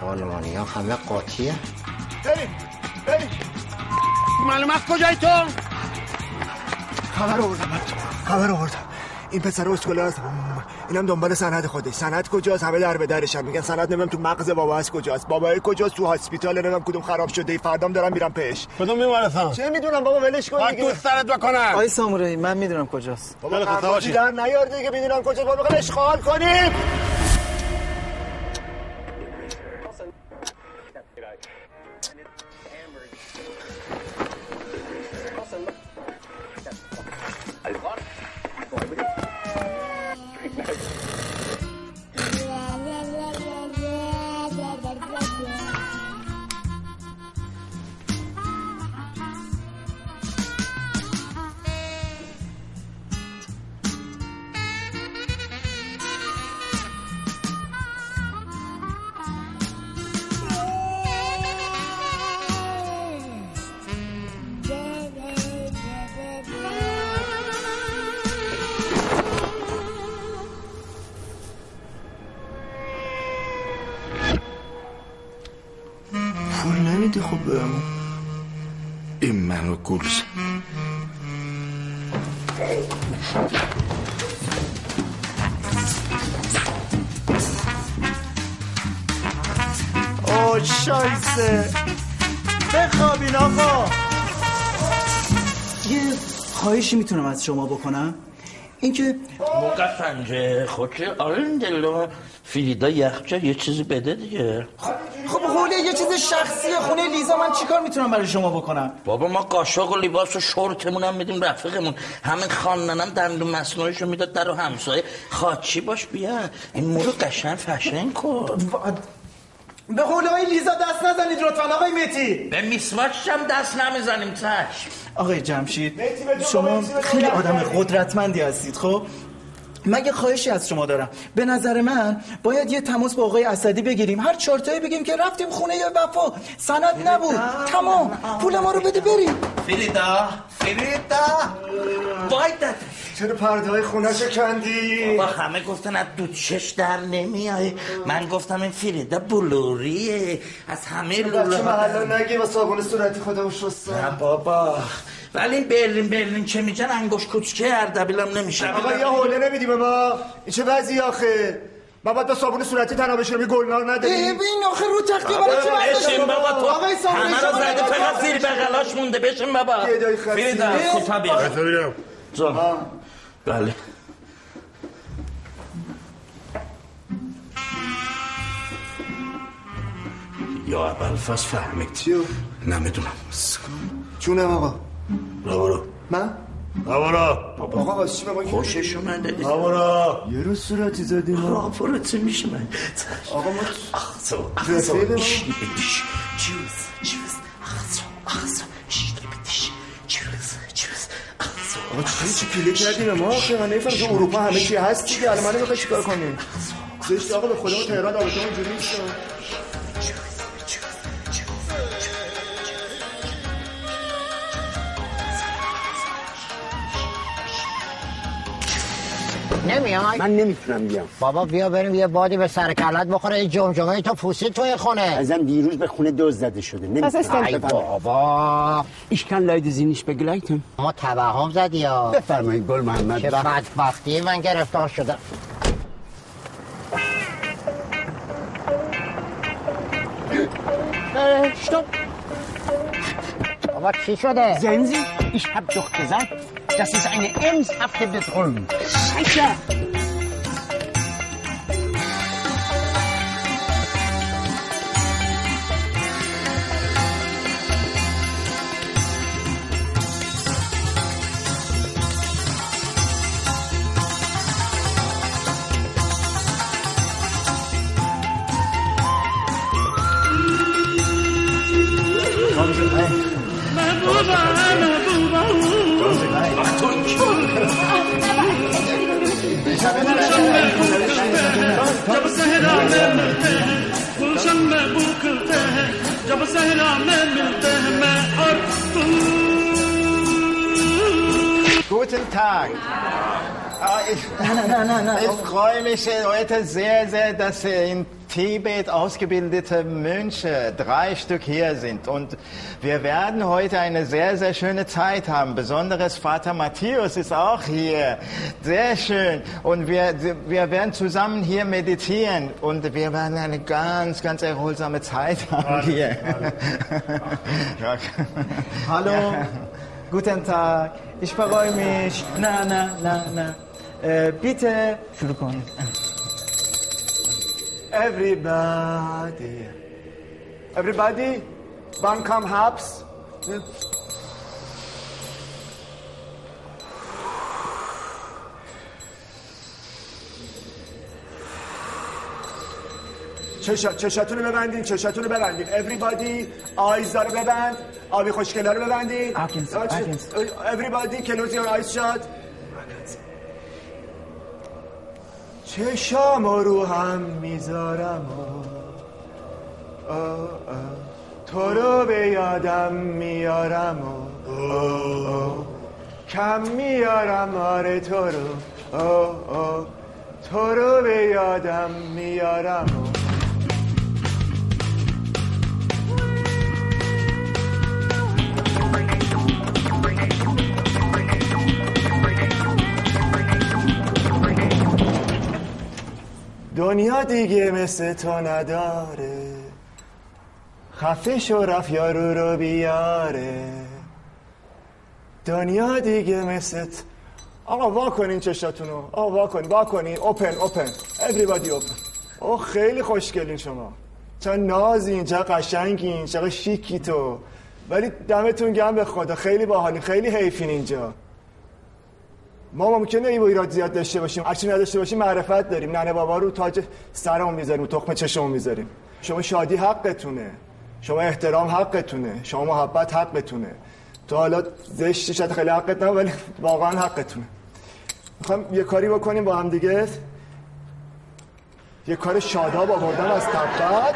آلمانی ها همه قاطیه. بریم بریم معلومات کجای تو؟ خبر آوردم خبر آوردم. این پسر اسکوله هست اینم دنبال سند خودش. سند کجاست؟ همه در به درشن میگن. سند نمی‌دونم تو مغز بابا هست کجاست. بابا کجاست؟ تو هاسپیتال نمی‌دونم کدوم خراب شده. فردام دارم میرم پیش کدوم بیمارستان چه می‌دونم بابا ولش کن دیگه. دوست سرت بکنم آقای سامورایی من می‌دونم کجاست. بابا خوب، قربازی باشید. در نیار دیگه. می‌دونم کجاست. بابا می‌خوام اشغال کنیم این زد. او شایسته بخوابین آقا. یه خواهشی می‌تونم از شما بکنم؟ اینکه موقع پنجه خوکه آره دلو. فریدا یخچه یه چیزی بده دیگه. شخصی خونه لیزا من چیکار می‌تونم برای شما بکنم؟ بابا ما قاشق و لباس و شورتمون هم میدیم رفیقمون. همین خواندنم دندون مصنوعیشو می‌داد در و همسایه. خاچی باش بیا. این مورو قشن فشن کن. به حوله های لیزا دست نزنید لطفا آقای متی به میسواچش هم دست نمی‌زنیم چشم. آقای جمشید شما خیلی آدم قدرتمندی هستید خب؟ من یه خواهشی از شما دارم. به نظر من باید یه تماس با آقای اسدی بگیریم. هر چارتایی بگیم که رفتیم خونه یه وفا. سند نبود. تمام. پول ما رو بده بریم. فریدا فریدا وای داد چرا پرده های خونه کندی بابا همه گفتن از دو چش در نمیای. من گفتم این فریدا بلوریه. از همه لوله بچه ها محلا نگی با صابون صورتی خودمو نه شستم بابا. ولی این برلین برلین چه میگن؟ انگوش کوچکه اردبیلم نمیشه. آقا یه حوله نمیدی به ما این چه وضعی آخه؟ من باید با صابون صورتی تنها بشورم یه گلنار نداری ببین آخه رو تختی برای چی بشین بابا تو سامری همه رو زده فقط. زیر بغلاش مونده بشین بابا. کتا بیا. جان. بله. یا اول فهمید. چیو؟ نمی‌دونم. چونم آقا؟ برو. من؟ برو. آقا واسه چی به ما خوشش اومده برو. یه روز صورتی زدیم را برو چه میشه من؟ آقا ما اخزو رفیق اخزو ما؟ ایشی بدیش چیوز چیوز اخزو اخزو ایشی بدیش چیوز چیوز اخزو آقا چی چی پیله کردیم ما؟ آخه من نمیفهم تو اروپا همه چی هست دیگه الان من نمی‌خوای چیکار کنیم؟ زشت آقا به خدا ما تهران رابطه ما نیست. نمیای من نمی‌تونم بیام. بابا بیا بریم یه بادی به سر کلت بخوره این جمجمه تو پوسی توی خونه. ازم دیروز به خونه دوز زده شده. نمی‌تونم. ای بابا. Ich kann Leute Sie nicht begleiten. ما توهم زدی یا بفرمایید گل محمد. چه بدبختی من گرفتار شدم. stopp. بابا چی شده؟ Sehen Sie, ich hab doch gesagt, das ist eine ernsthafte Bedrohung. Scheiße! Guten Tag. Ich, ich freue mich heute sehr, sehr, dass in Tibet ausgebildete Mönche, drei Stück hier sind. Und wir werden heute eine sehr, sehr schöne Zeit haben. Besonderes Vater Matthäus ist auch hier. Sehr schön. Und wir, wir werden zusammen hier meditieren. Und wir werden eine ganz, ganz erholsame Zeit haben hallo, hier. Hallo. hallo. Guten Tag. Ich freue mich. Na, na, na, na. Äh, bitte. Entschuldigung. Everybody Everybody One come چشا چشاتون رو ببندین چشاتون رو ببندین everybody آیز رو ببند آبی خوشگله رو ببندین everybody close your eyes shut چشام رو هم می‌ذارم آه. تو رو به یادم میارم آه. کم میارم آره تو رو. تو رو به یادم میارم دنیا دیگه مثل تو نداره. خفه شو رفت یارو رو بیاره. دنیا دیگه مثل ت- آقا وا کنین چشاتونو آقا وا کنین. وا کنین. اوپن اوپن everybody اوپن او خیلی خوشگلین شما. چه نازین چه قشنگین چه شیکی تو. ولی دمتون گرم به خدا. خیلی باحالین. خیلی حیفین اینجا. ما ممکنه ای ایراد زیاد داشته باشیم هرچی نداشته باشیم معرفت داریم. ننه بابا رو تاج سرمون می‌ذاریم تخم چشمون می‌ذاریم. شما شادی حقتونه. شما احترام حقتونه. شما محبت حقتونه. تو حالا زشتی شاید خیلی حقت نه ولی واقعا حقتونه. می‌خوام یه کاری بکنیم با هم دیگه. یه کار شاداب آوردم از تبت.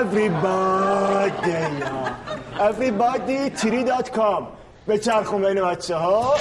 Everybody everybody tiri.com به چرخون بین بچه ها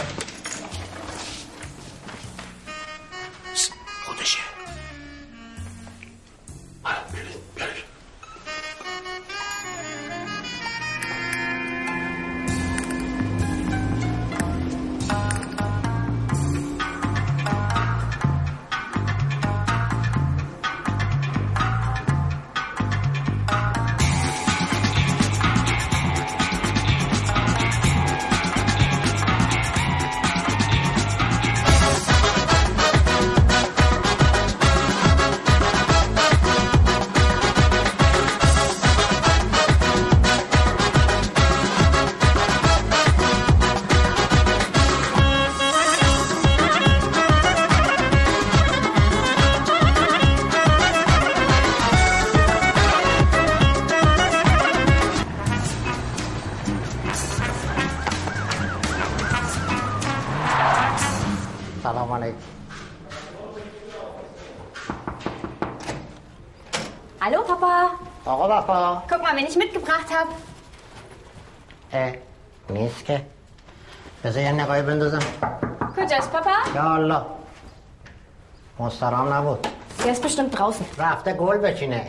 مسترام نبود Der ist bestimmt draußen. رفته گل بچینه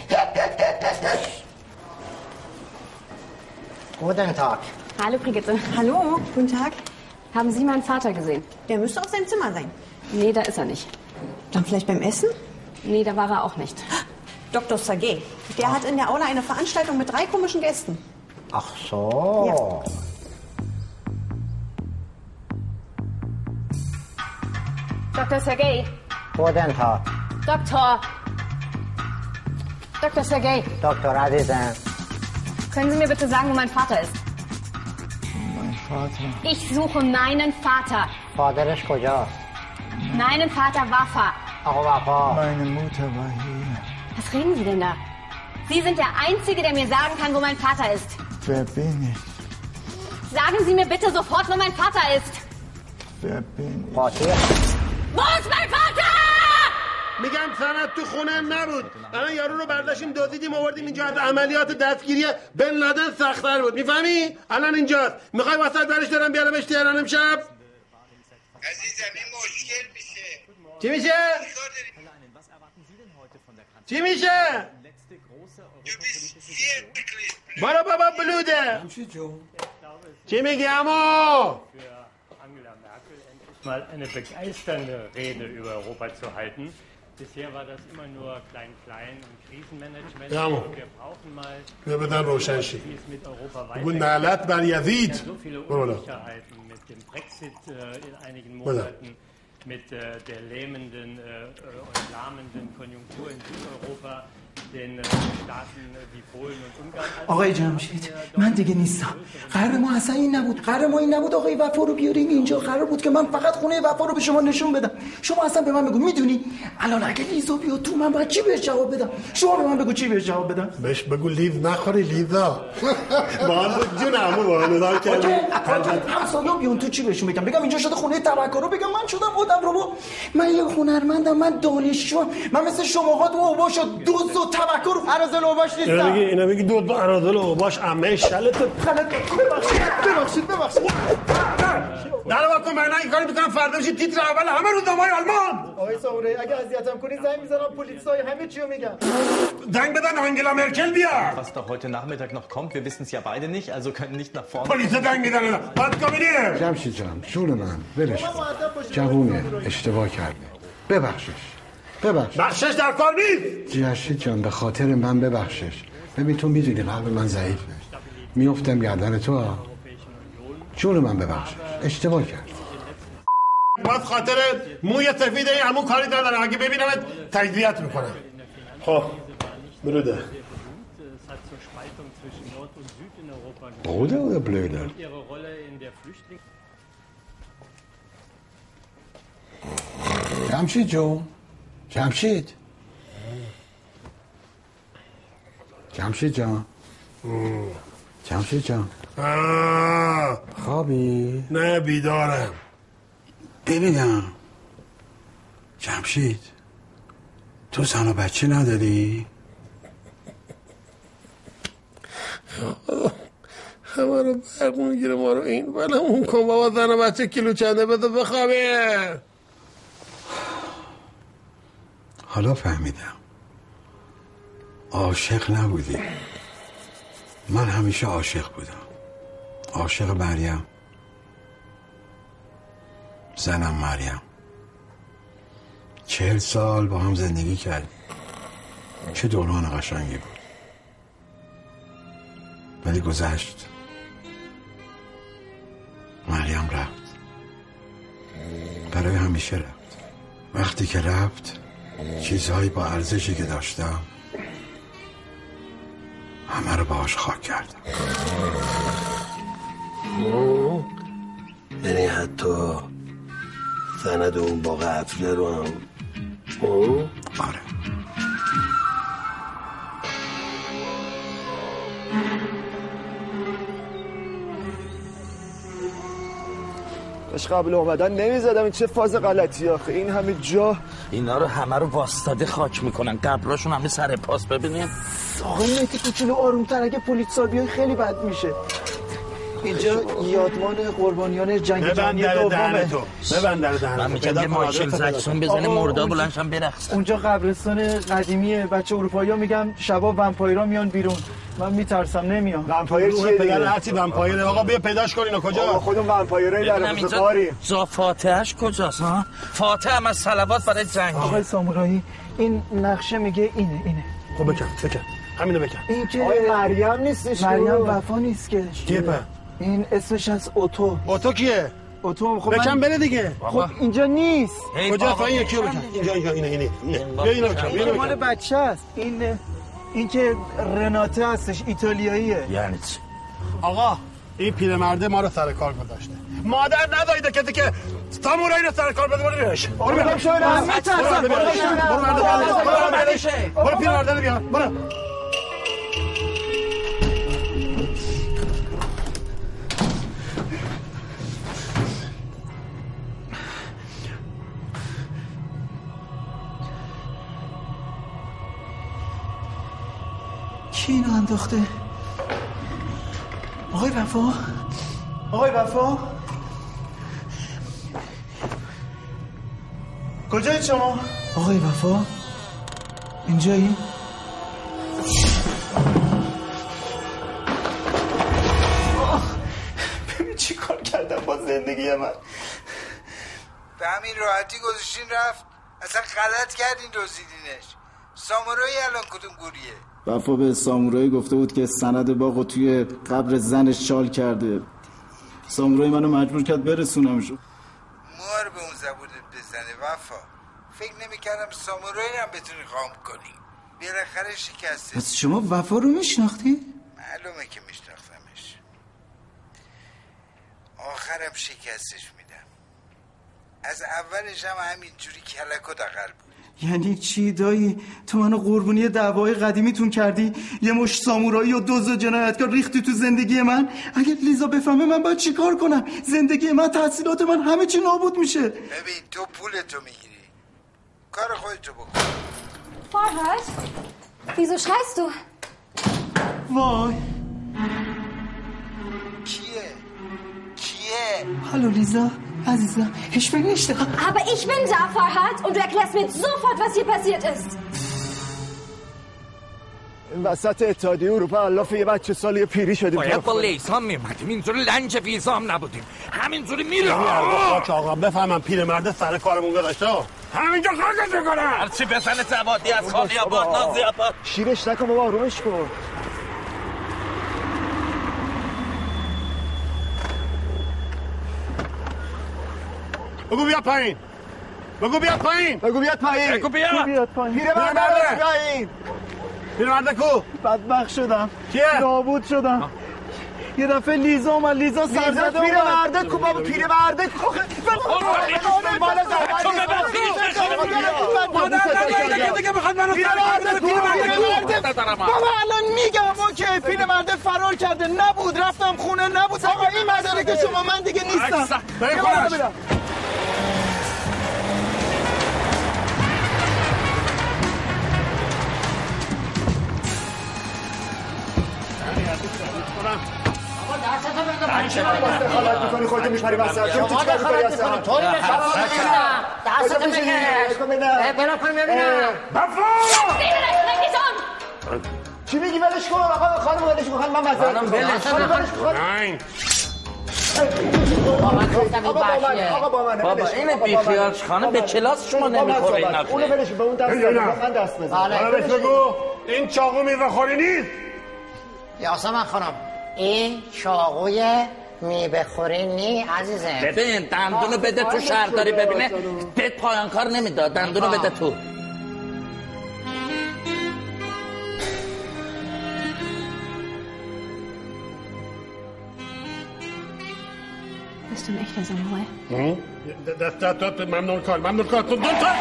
Guten Tag. Hallo, Brigitte. Hallo, guten Tag. Haben Sie meinen Vater gesehen? Der müsste auf seinem Zimmer sein. Nee, da ist er nicht. Dann vielleicht beim Essen? Nee, da war er auch nicht. Dr. Sergej, der hat in der Aula eine Veranstaltung mit drei komischen Gästen. Ach so. Dr. Sergej. Guten Tag. Doktor. Dr. Sergej, دکتر عزیزم können Sie mir bitte sagen, wo mein Vater ist? mein Vater Ich suche meinen Vater. فادرش کجاست Meinen Vater Wafa. آقا وفا Meine Mutter war hier. Was reden Sie denn da? Sie sind der Einzige, der mir sagen kann, wo mein Vater ist. Wer bin ich? Sagen Sie mir bitte sofort, wo mein Vater ist. Wer bin ich? Wo ist mein Vater? میگم سند تو خونه نبود. الان یارو رو برداشتیم دزدیدیم آوردیم اینجا از عملیات دستگیری بن لادن سختتر بود. می‌فهمی؟ الان اینجاست. می‌خوای وسط برش دارم بیارمش تهران امشب؟ عزیزم این مشکل میشه. چی میشه؟ چی میشه؟ برو بابا بلوده. چی میگی امو mal eine begeisternde Rede über Europa zu halten. Bisher war das immer nur klein-klein im Krisenmanagement. Ja, Mo. Und wir brauchen mal, بیا بدن روشن شی wie es mit Europa بگو weitergeht. نعلت بر یزید So viele برو بالا. Unsicherheiten mit dem Brexit äh, in einigen Oder? Monaten, mit äh, der lähmenden äh, äh, und lahmenden Konjunktur in Südeuropa, äh, äh, آقای جمشید من دیگه نیستم. قرار ما اصلا این نبود. قرار ما این نبود. آقای وفا رو بیاریم اینجا. قرار بود که من فقط خونه وفا رو به شما نشون بدم. شما اصلا به من بگو. می‌دونی؟ الان اگه لیزو بیاد تو من باید چی بهش جواب بدم؟ شما به من بگو چی بهش جواب بدم؟ بهش بگو لیز نخوری لیزا. با هم بود. جون امو با هم نگاه کردی. همسایا بیان تو چی بهشون بگم؟ بگم اینجا شده خونه تفکر رو. بگم من شدم آدم رو. من یه هنرمندم. من دانشجو من مثل شماها تو اوباش و دوز و تفکر و فرازل اوباش اینا نیستم میگی اینا میگی دو دو ارادل و باش عمه شلت ببخشید ببخشید. ببخشید در واکن من این کاری می‌کنم فردا میشه تیتر اول همه روزنامه‌های آلمان. آقای سامورایی اگه اذیتم کنی زنگ می‌زنم پلیسای همه چیو میگم زنگ بدن آنگلا مرکل بیار Was da heute Nachmittag noch kommt, wir wissen es ja beide nicht, also können nicht nach vorne. پلیس زنگ می‌زنن باید کابینه جمشید جان جون من. ولش. جوونه اشتباه کرده. ببخشش. ببخش. بخشش در کار نیست. جمشید جان به خاطر من ببخشش. ببین تو می‌دونی قلب من ضعیفه. میفتم گردن تو. ها. جون من ببخشش. اشتباه کرد. باز خاطر موی سفید این عمو کاری ندارم اگه ببینمت تجزیت می‌کنم. خب بروده. Bruder oder Blöder? Und ihre جمشید. جمشید جان. جمشید جان. آه. خوابی؟ نه بیدارم. ببینم. جمشید تو زن و بچه نداری؟ همه رو برق می‌گیره ما رو این ولی اون کن. بابا زن و بچه کیلو چنده؟ بده بخوابه حالا فهمیدم. عاشق نبودی. من همیشه عاشق بودم. عاشق مریم. زنم مریم. چهل سال با هم زندگی کردیم. چه دوران قشنگی بود. ولی گذشت. مریم رفت. برای همیشه رفت. وقتی که رفت چیزهایی با ارزشی که داشتم همه رو باهاش خاک کردم. یعنی حتی سند اون باغ افله رو هم. آره. باش قبل اومدن نمی‌زدم این چه فاز غلطی آخه. این همه جا اینا رو همه رو واستاده خاک می‌کنن. قبراشون همه سر پاس. ببینیم. آقای مهدی کوچولو آرومتر. اگه پلیسا بیای خیلی بد میشه. اینجا یادمان قربانیان جنگ ببند جهانی در دومه. دهن تو. ببند در دهن من. میگم یه مایکل پیدا زکسون. بزنه آقا، مردا اونجا- بلنشن برقصن. اونجا قبرستان قدیمیه بچه اروپایی ها میگن شبا ومپایرا میان بیرون. من میترسم نمیام ومپایر چیه پدر دیگه هرچی ومپایره آقا بیا پیداش کن اینو کجا؟ آقا خودم ومپایرای در کاری جا فاتحش کجاست؟ ها؟ فاتحه هم از صلوات برای جنگ. آقای سامورایی این نقشه میگه اینه اینه. خب بکن بکن. همینو بکن. این که آقای مریم نیستش مریم؟ وفا نیست که؟ این اسمش از اوتو. اوتو کیه؟ اوتو خب بکن بره دیگه. خب اینجا نیست. کجا؟ تا این یکی رو بکن. اینجا اینجا اینه اینه. بیا اینو بکن این اینو مال بچه است. این این که رناته هستش ایتالیاییه. یعنی چی؟ آقا این پیرمرده ما رو سر کار گذاشته. مادر ندایده کسی که سامورایی رو سر کار بده برو بیارش برو برو بیارش. برو. می‌ترسم. برو بیارش. برو بیارش. برو بیارش. برو پیرمرده رو بیار. برو. انداخته. آقای وفا. آقای وفا. کجایی شما؟ آقای وفا. اینجایی؟ آه، ببین چی کار کردم با زندگی من. به همین راحتی گذاشتین رفت. اصلا غلط کردین دزدیدینش. سامورایی الان کدوم گوریه؟ وفا به سامورایی گفته بود که سند باغ توی قبر زنش چال کرده. سامورایی منو مجبور کرد برسونمشو موها رو به اون زبونت بزنه وفا. فکر نمی‌کردم سامورایی هم بتونی قام کنی. بالاخره شکسته. پس شما وفا رو میشناختی؟ معلومه که میشناختمش. آخرم شکستش میدم. از اولش هم همینجوری کلک و دقل بود. یعنی چی دایی؟ تو منو قربونی دعوای قدیمیتون کردی؟ یه مش سامورایی و دوز و جنایتکار ریختی تو زندگی من؟ اگر لیزا بفهمه من باید چی کار کنم؟ زندگی من تحصیلات من همه چی نابود میشه. ببین تو پولتو می‌گیری. کار خودتو بکن. Vorhalt? Wieso schreist du? وای. کیه هلو لیزا عزیزم هیچ بگیشته Aber ich bin da, Farhad, und du erklärst mir sofort, was hier passiert ist. این وسط اتحادیه اروپا الاف یه بچه سال یه پیری شدیم باید با لیسان میمدیم اینجوری لنج ویزا هم نبودیم؟ همینجوری میره آقا بفهمم پیرمرده سر کارمون گذاشته. همینجا خاکش می‌کنم. هرچی بزنه زبادی از خالی آباد نازی آباد شیرش نکن بابا آرومش کن. بگو بیا پایین. بگو بیاد پایین. بگو بیاد پایین. بگو بیاد پایین؟ پیرمرده پیرمرده. پایین. پیرمرده کو؟ بدبخت شدم. کیه؟ نابود شدم. یه دفعه لیزا اومد لیزا لیزا سرزده پیرمرده کو؟ بابا پیرمرده کو. بابا الان میگم اوکی پیرمرده فرار کرده. نبود رفتم خونه نبود. آقا این مداره که شما من دیگه نیستم. دخالت می‌کنی؟ میپری وسط. تو چیکار می‌کنی اصلا؟ بشه ببینم؟ بگیر؟ بلا کن چی میگی؟ ولش کن. آقا خانم ولش کن. من معذرت خانم،. ولش کن. آقا با من. بابا. این. بیخیالش خانم به کلاس شما نمی‌خوره. این صحبت. اونو کن. به اون دست من. دست بزن. حالا بهش بگو. این چاقو میوه خوری نیست؟ یاسمن خانم این چاقوی میوه خوری نی عزیزم. ببین دندونو بده تو شهرداری ببینه. بهت پایان کار نمی‌داد. دندونو بده تو. Bist du ein echter Samurai? دست دست ممنون کار ممنون کار. تو دو تا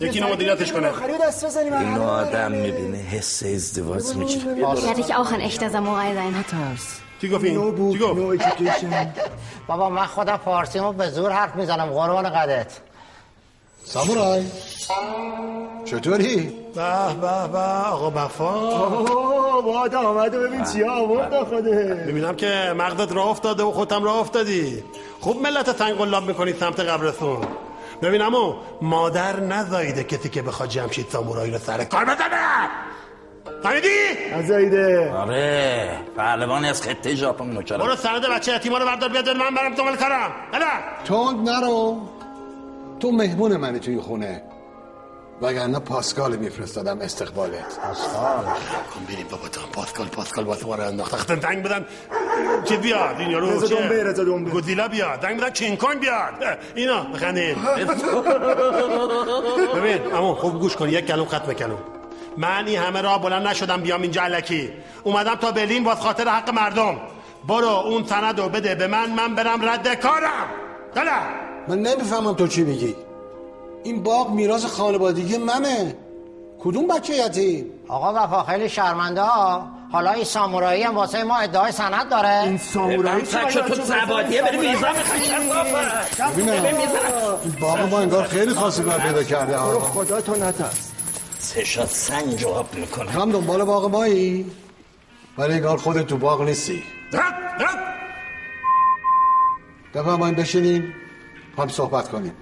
یکی اینو مدیریتش کنه. آخری دست بزنی من اینو آدم می‌بینه حس ازدواج می‌گیره Werde ich auch ein echter Samurai sein. چی گفت این؟ نو گفت؟ نو بابا من خودم فارسیمو به زور حرف می‌زنم قربان قدت سامورای. چطوری؟ به به به آقا وفا. باد آمد و ببین چی آورد خوده می‌بینم که مغزت راه افتاده و خودم راه افتادی. خوب ملت تنگ قلاب می‌کنی سمت قبرتون. ببین امو مادر نزایده کسی که بخواد جمشید سامورایی رو سر کار بزنه. فهمیدی؟ نزایده آره پهلوانی از خطه ژاپن نوکرم برو سند بچه یتیما رو بردار بیاد من برم دنبال کارم. هلا تند نرو. تو مهمون منی توی خونه. وگرنه پاسکال میفرستادم استقبالت. پاسکال؟ کن بریم بابا تو پاسکال پاسکال واسه ما رو انداخت. اختن دنگ بدن چه بیاد؟ این یارو چیه؟ دنبه، رضا دنبه. گودزیلا بیاد. دنگ بدن کینگ کانگ بیاد. اینا بخندین ببین امو خوب گوش کن. یک کلم ختم کلم من این همه راه بلند نشدم بیام اینجا علکی. اومدم تا برلین باز خاطر حق مردم. برو اون سند رو بده به من من برم رد کارم. دلا من نمی‌فهمم تو چی میگی. این باغ میراث خانوادگی منه. کدوم بچه یتیم آقا وفا خیلی شرمنده ها. حالا این سامورایی هم واسه ما ادعای سند داره. این سامورایی بچه تو زبادیه بری ویزا این باغ ما انگار خیلی خواستگار پیدا کرده. برو ها خدا تو نترس. سه شات سنگ جواب می‌کنه. هم دنبال باغ مایی؟ ولی انگار خودت تو باغ نیستی. بفرمایید بشینیم هم صحبت کنیم.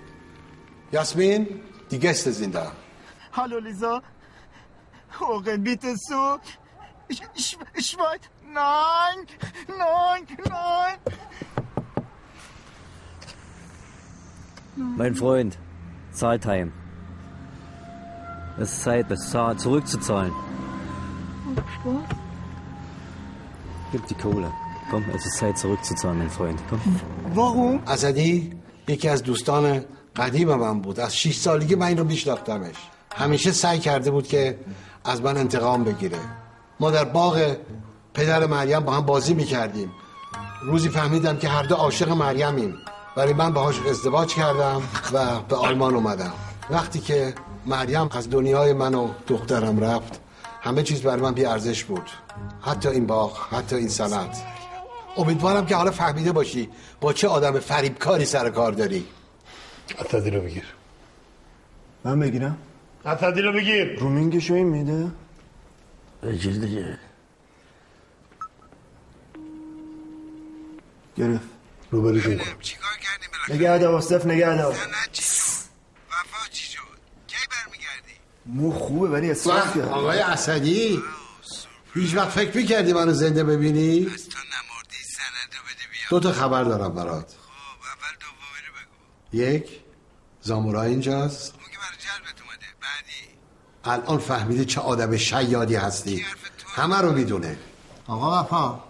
یاسمین دیگه است زنده Hallo Lisa. Horen bitte zu. Ich, ich, ich weiß. Nein, nein, nein. Mein Freund, Zahltime. Es ist Zeit, das Zahl zurückzuzahlen. Gib die Kohle. Komm, es ist Zeit zurückzuzahlen, mein Freund. Komm. واقعا اسدی یکی از دوستان قدیم من بود. از 6 سالگی من این رو میشناختمش. همیشه سعی کرده بود که از من انتقام بگیره. ما در باغ پدر مریم با هم بازی می‌کردیم. روزی فهمیدم که هر دو عاشق مریمیم. ولی من باهاش ازدواج کردم و به آلمان اومدم. وقتی که مریم از دنیای من و دخترم رفت همه چیز برای من بی ارزش بود. حتی این باغ حتی این سند امیدوارم که حالا فهمیده باشی با چه آدم فریبکاری سر کار داری. اسدی رو بگیر من بگیرم اسدی رو بگیر رومینگشو این میده بگیر دیگه گرفت روبروشون کن نگه دار واسف نگه دار مو خوبه ولی اصراف کرد آقای اسدی هیچ وقت فکر می‌کردی منو زنده ببینی؟ دو تا خبر دارم برات یک. زامورا اینجاست. الان فهمیدی چه آدم شیادی هستی. همه رو می‌دونه. آقا وفا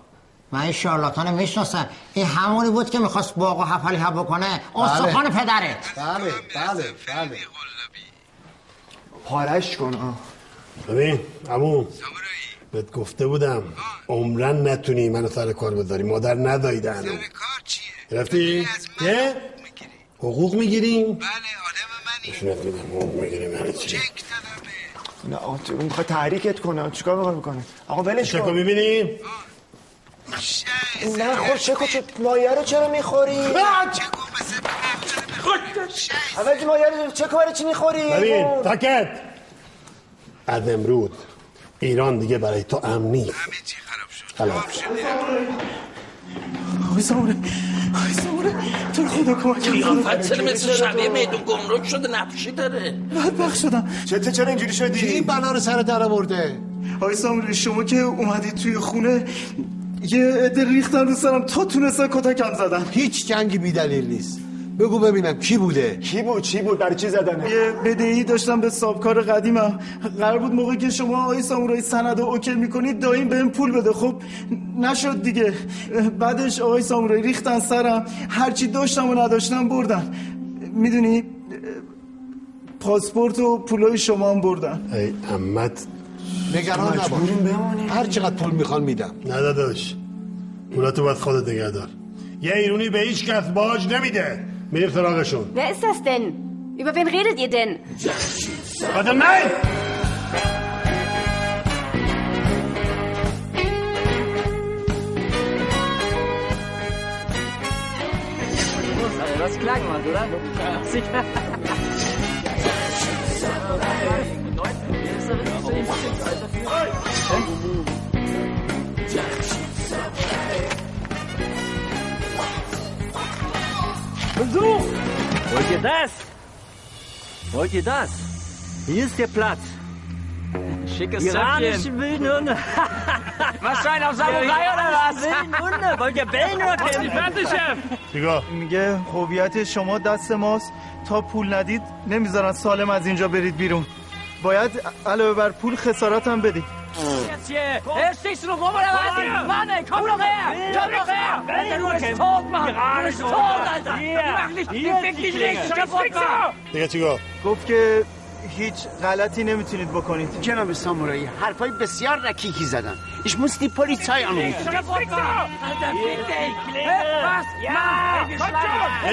من این شارلاتان می‌شناسم. این همونی بود که می‌خواست باغ و حفلی هوا کنه استخوان پدرت بله بله بله. پارش کن آه. ببین عمو. بهت گفته بودم عمرن نتونی منو سر کار بذاری. مادر ندایده هنو گرفتی؟ یه؟ حقوق می‌گیریم؟ بله آدم منی. حقوق می‌گیریم یعنی چی؟ نه آقا تو می‌خواد تحریکت کنه. چیکار می‌خواد بکنه؟ آقا ولش کن. می‌بینی؟ نه خور چکو چه مایه رو چرا می‌خوری؟ اول مایه رو چکو برای چی می‌خوری؟ ببین تاکت. از امروز ایران دیگه برای تو امن نیست. خلاص. آقای ساموره آقای ساموره تو خدا کمک کن. قیافت چرا مثل شبیه میدون گمرک شده نقشی داره. بدبخت شدم. چته چرا اینجوری شدی؟ کی این بلا رو سر در آورده. ساموره شما که اومدید توی خونه یه عده ریختن رو سرم تا تونستن کتکم زدن. هیچ جنگی بی دلیل نیست. بگو ببینم کی بوده؟ کی بود؟ چی بود؟ برای چی زدنه یه بدهی داشتم به سابکار قدیمم. قرار بود موقعی که شما آقای سامورایی سند رو اوکل می‌کنید دایم بهم پول بده. خب نشد دیگه. بعدش آقای سامورایی ریختن سرم. هرچی داشتم و نداشتم بردن. می‌دونی پاسپورت و پولای شما هم بردن. ای امت نگران نباش. هر چقدر پول می‌خوان میدم. نه داداش. پولاتو باید خودت نگه دار. یه ایرونی به هیچ کس باج نمیده. Mir frage schon. Wer ist das denn? Über wen redet ihr denn? Warte, nein! Also das klang man, oder? Ja. Sicher. Wollt ihr das? Wollt ihr das? Hier ist der Platz. Schickes Iranische wilden Hunde. Was für ein auf Samurai oder was? Wilden Hunde. Wollt ihr bellen oder kämpfen? Fertig, Chef. چیکار میگه هویت شما دست ماست تا پول ندید نمی‌ذارن سالم از اینجا برید بیرون باید علاوه بر پول خسارت هم بدید دیگه چی گفت؟ گفت که هیچ غلطی نمی‌تونید بکنید جناب سامورایی حرفای بسیار رکیکی زدن ایش مستی پولیچای آنو می‌تونید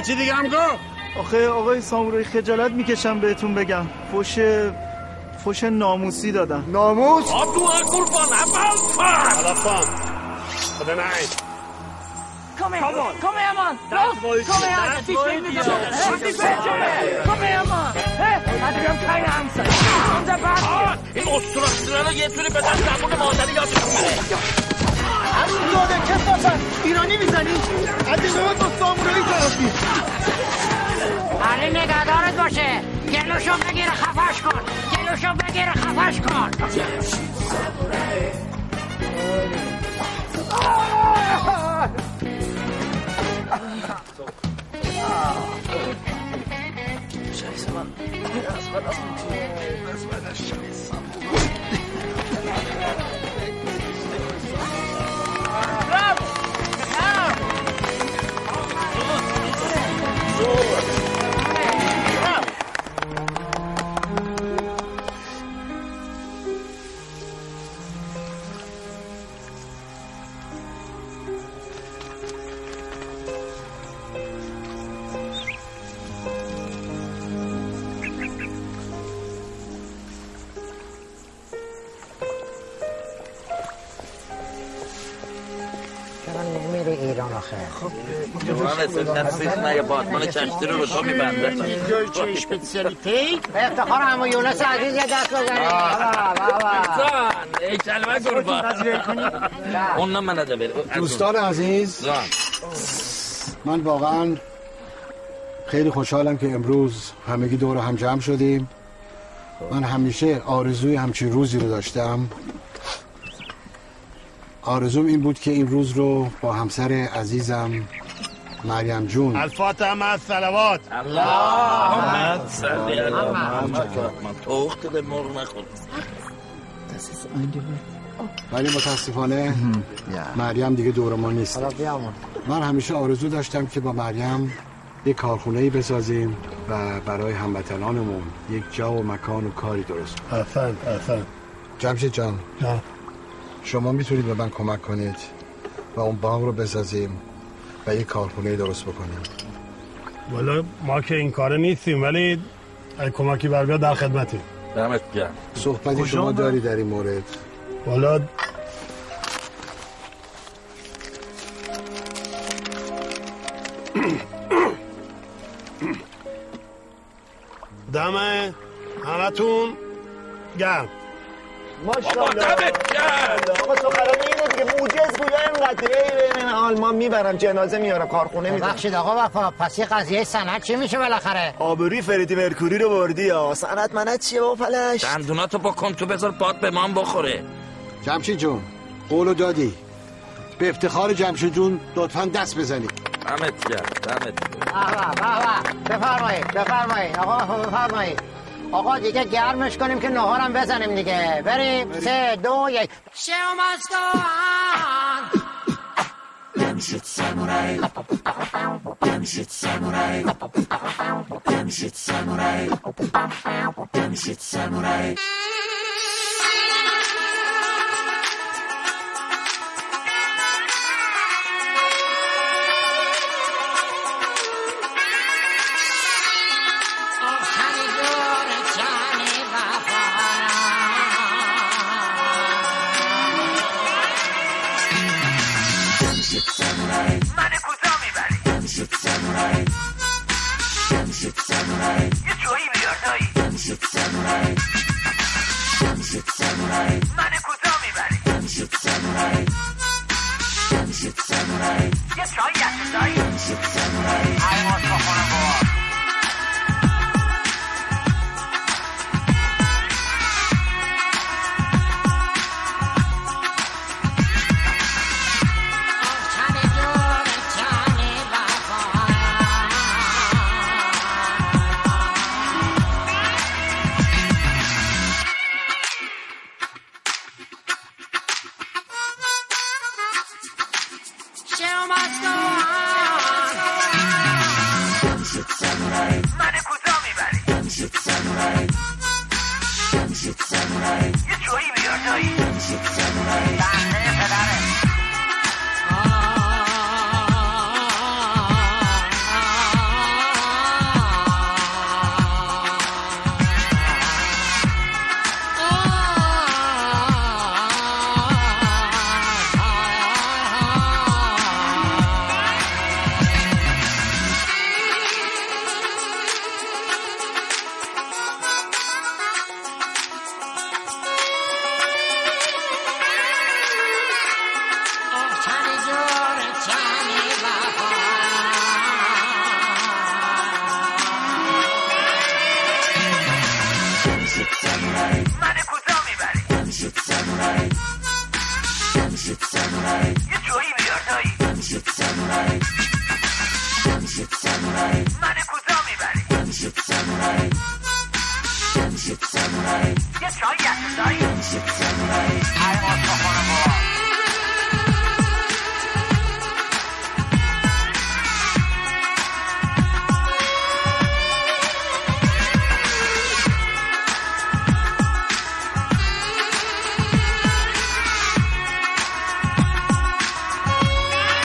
چی دیگه هم گفت؟ آخه آقای سامورایی خجالت می‌کشم بهتون بگم فوش فوش ناموسی دادن ناموس؟ du قربان عمل کن. حالا فهم خدا نعید Komm her, komm her, Mann. Los, komm her, Alter. Die stehen mit der Hey, die Bällchen. Komm her, Mann. Hey, Alter, wir haben keine Angst. Unser Basti. این استراسیلا رو یه توری بدن زبون مادری یادشون بره همین داده کسافت ایرانی می‌زنی از این به بعد با سامورایی طرفی علی نگهدارت باشه. گلوشو بگیر خفش کن. گلوشو بگیر خفش کن. چرا نصیف نه یه باتمان کشتی رو رو تو میبنده Deutsche Spezialität. به افتخار همو یونس عزیز یه دست بزنید. زن ای کلمه قربان اون نه من بره دوستان عزیز من واقعا خیلی خوشحالم که امروز همگی دور هم جمع شدیم. من همیشه آرزوی همچین روزی رو داشتم. آرزوم این بود که این روز رو با همسر عزیزم مریم جون. الفاتحه مع الصلوات اللهم صل علی محمد. توخت ده مرغ نخور ولی متاسفانه مریم دیگه دور ما نیست. من همیشه آرزو داشتم که با مریم یک کارخونه ای بسازیم و برای هموطنانمون یک جا و مکان و کاری درست کنیم. احسن احسن. جمشید جان شما می‌تونید به من کمک کنید و اون باغ رو بسازیم. و یک کارخونه درست بکنیم. والا ما که این کاره نیستیم ولی اگه کمکی بر بیاد در خدمتیم. دمت گرم. صحبتی شما؟ داری در این مورد. والا دم همتون گرم. ماشاءالله. آقا سخنرانی اینه دیگه موجز بود اینقدره بین آلمان می‌برم جنازه میارم کارخونه می‌زنم ببخشید آقا وفا پس یه قضیه سند چی میشه بالاخره؟ آبروی فردی مرکوری رو بردی یا؟ سنت منت چیه با پلش دندوناتو بکن تو بذار باد به من بخوره. جمشید جون قولو دادی. به افتخار جمشید جون لطفا دست بزنید دمت گرم دمت گرم. بفرمایید بفرمایید. آقا بفرمایید. آقا دیگه گرمش کنیم که نهارم بزنیم دیگه بریم سه دو یک Gunshot samurai. Gunshot samurai. Gunshot samurai. Gunshot samurai. من کجا می‌بری. یه جویی بیار دایی. من کجا می‌بری. یه چایی هست دایی Gunshot samurai. ای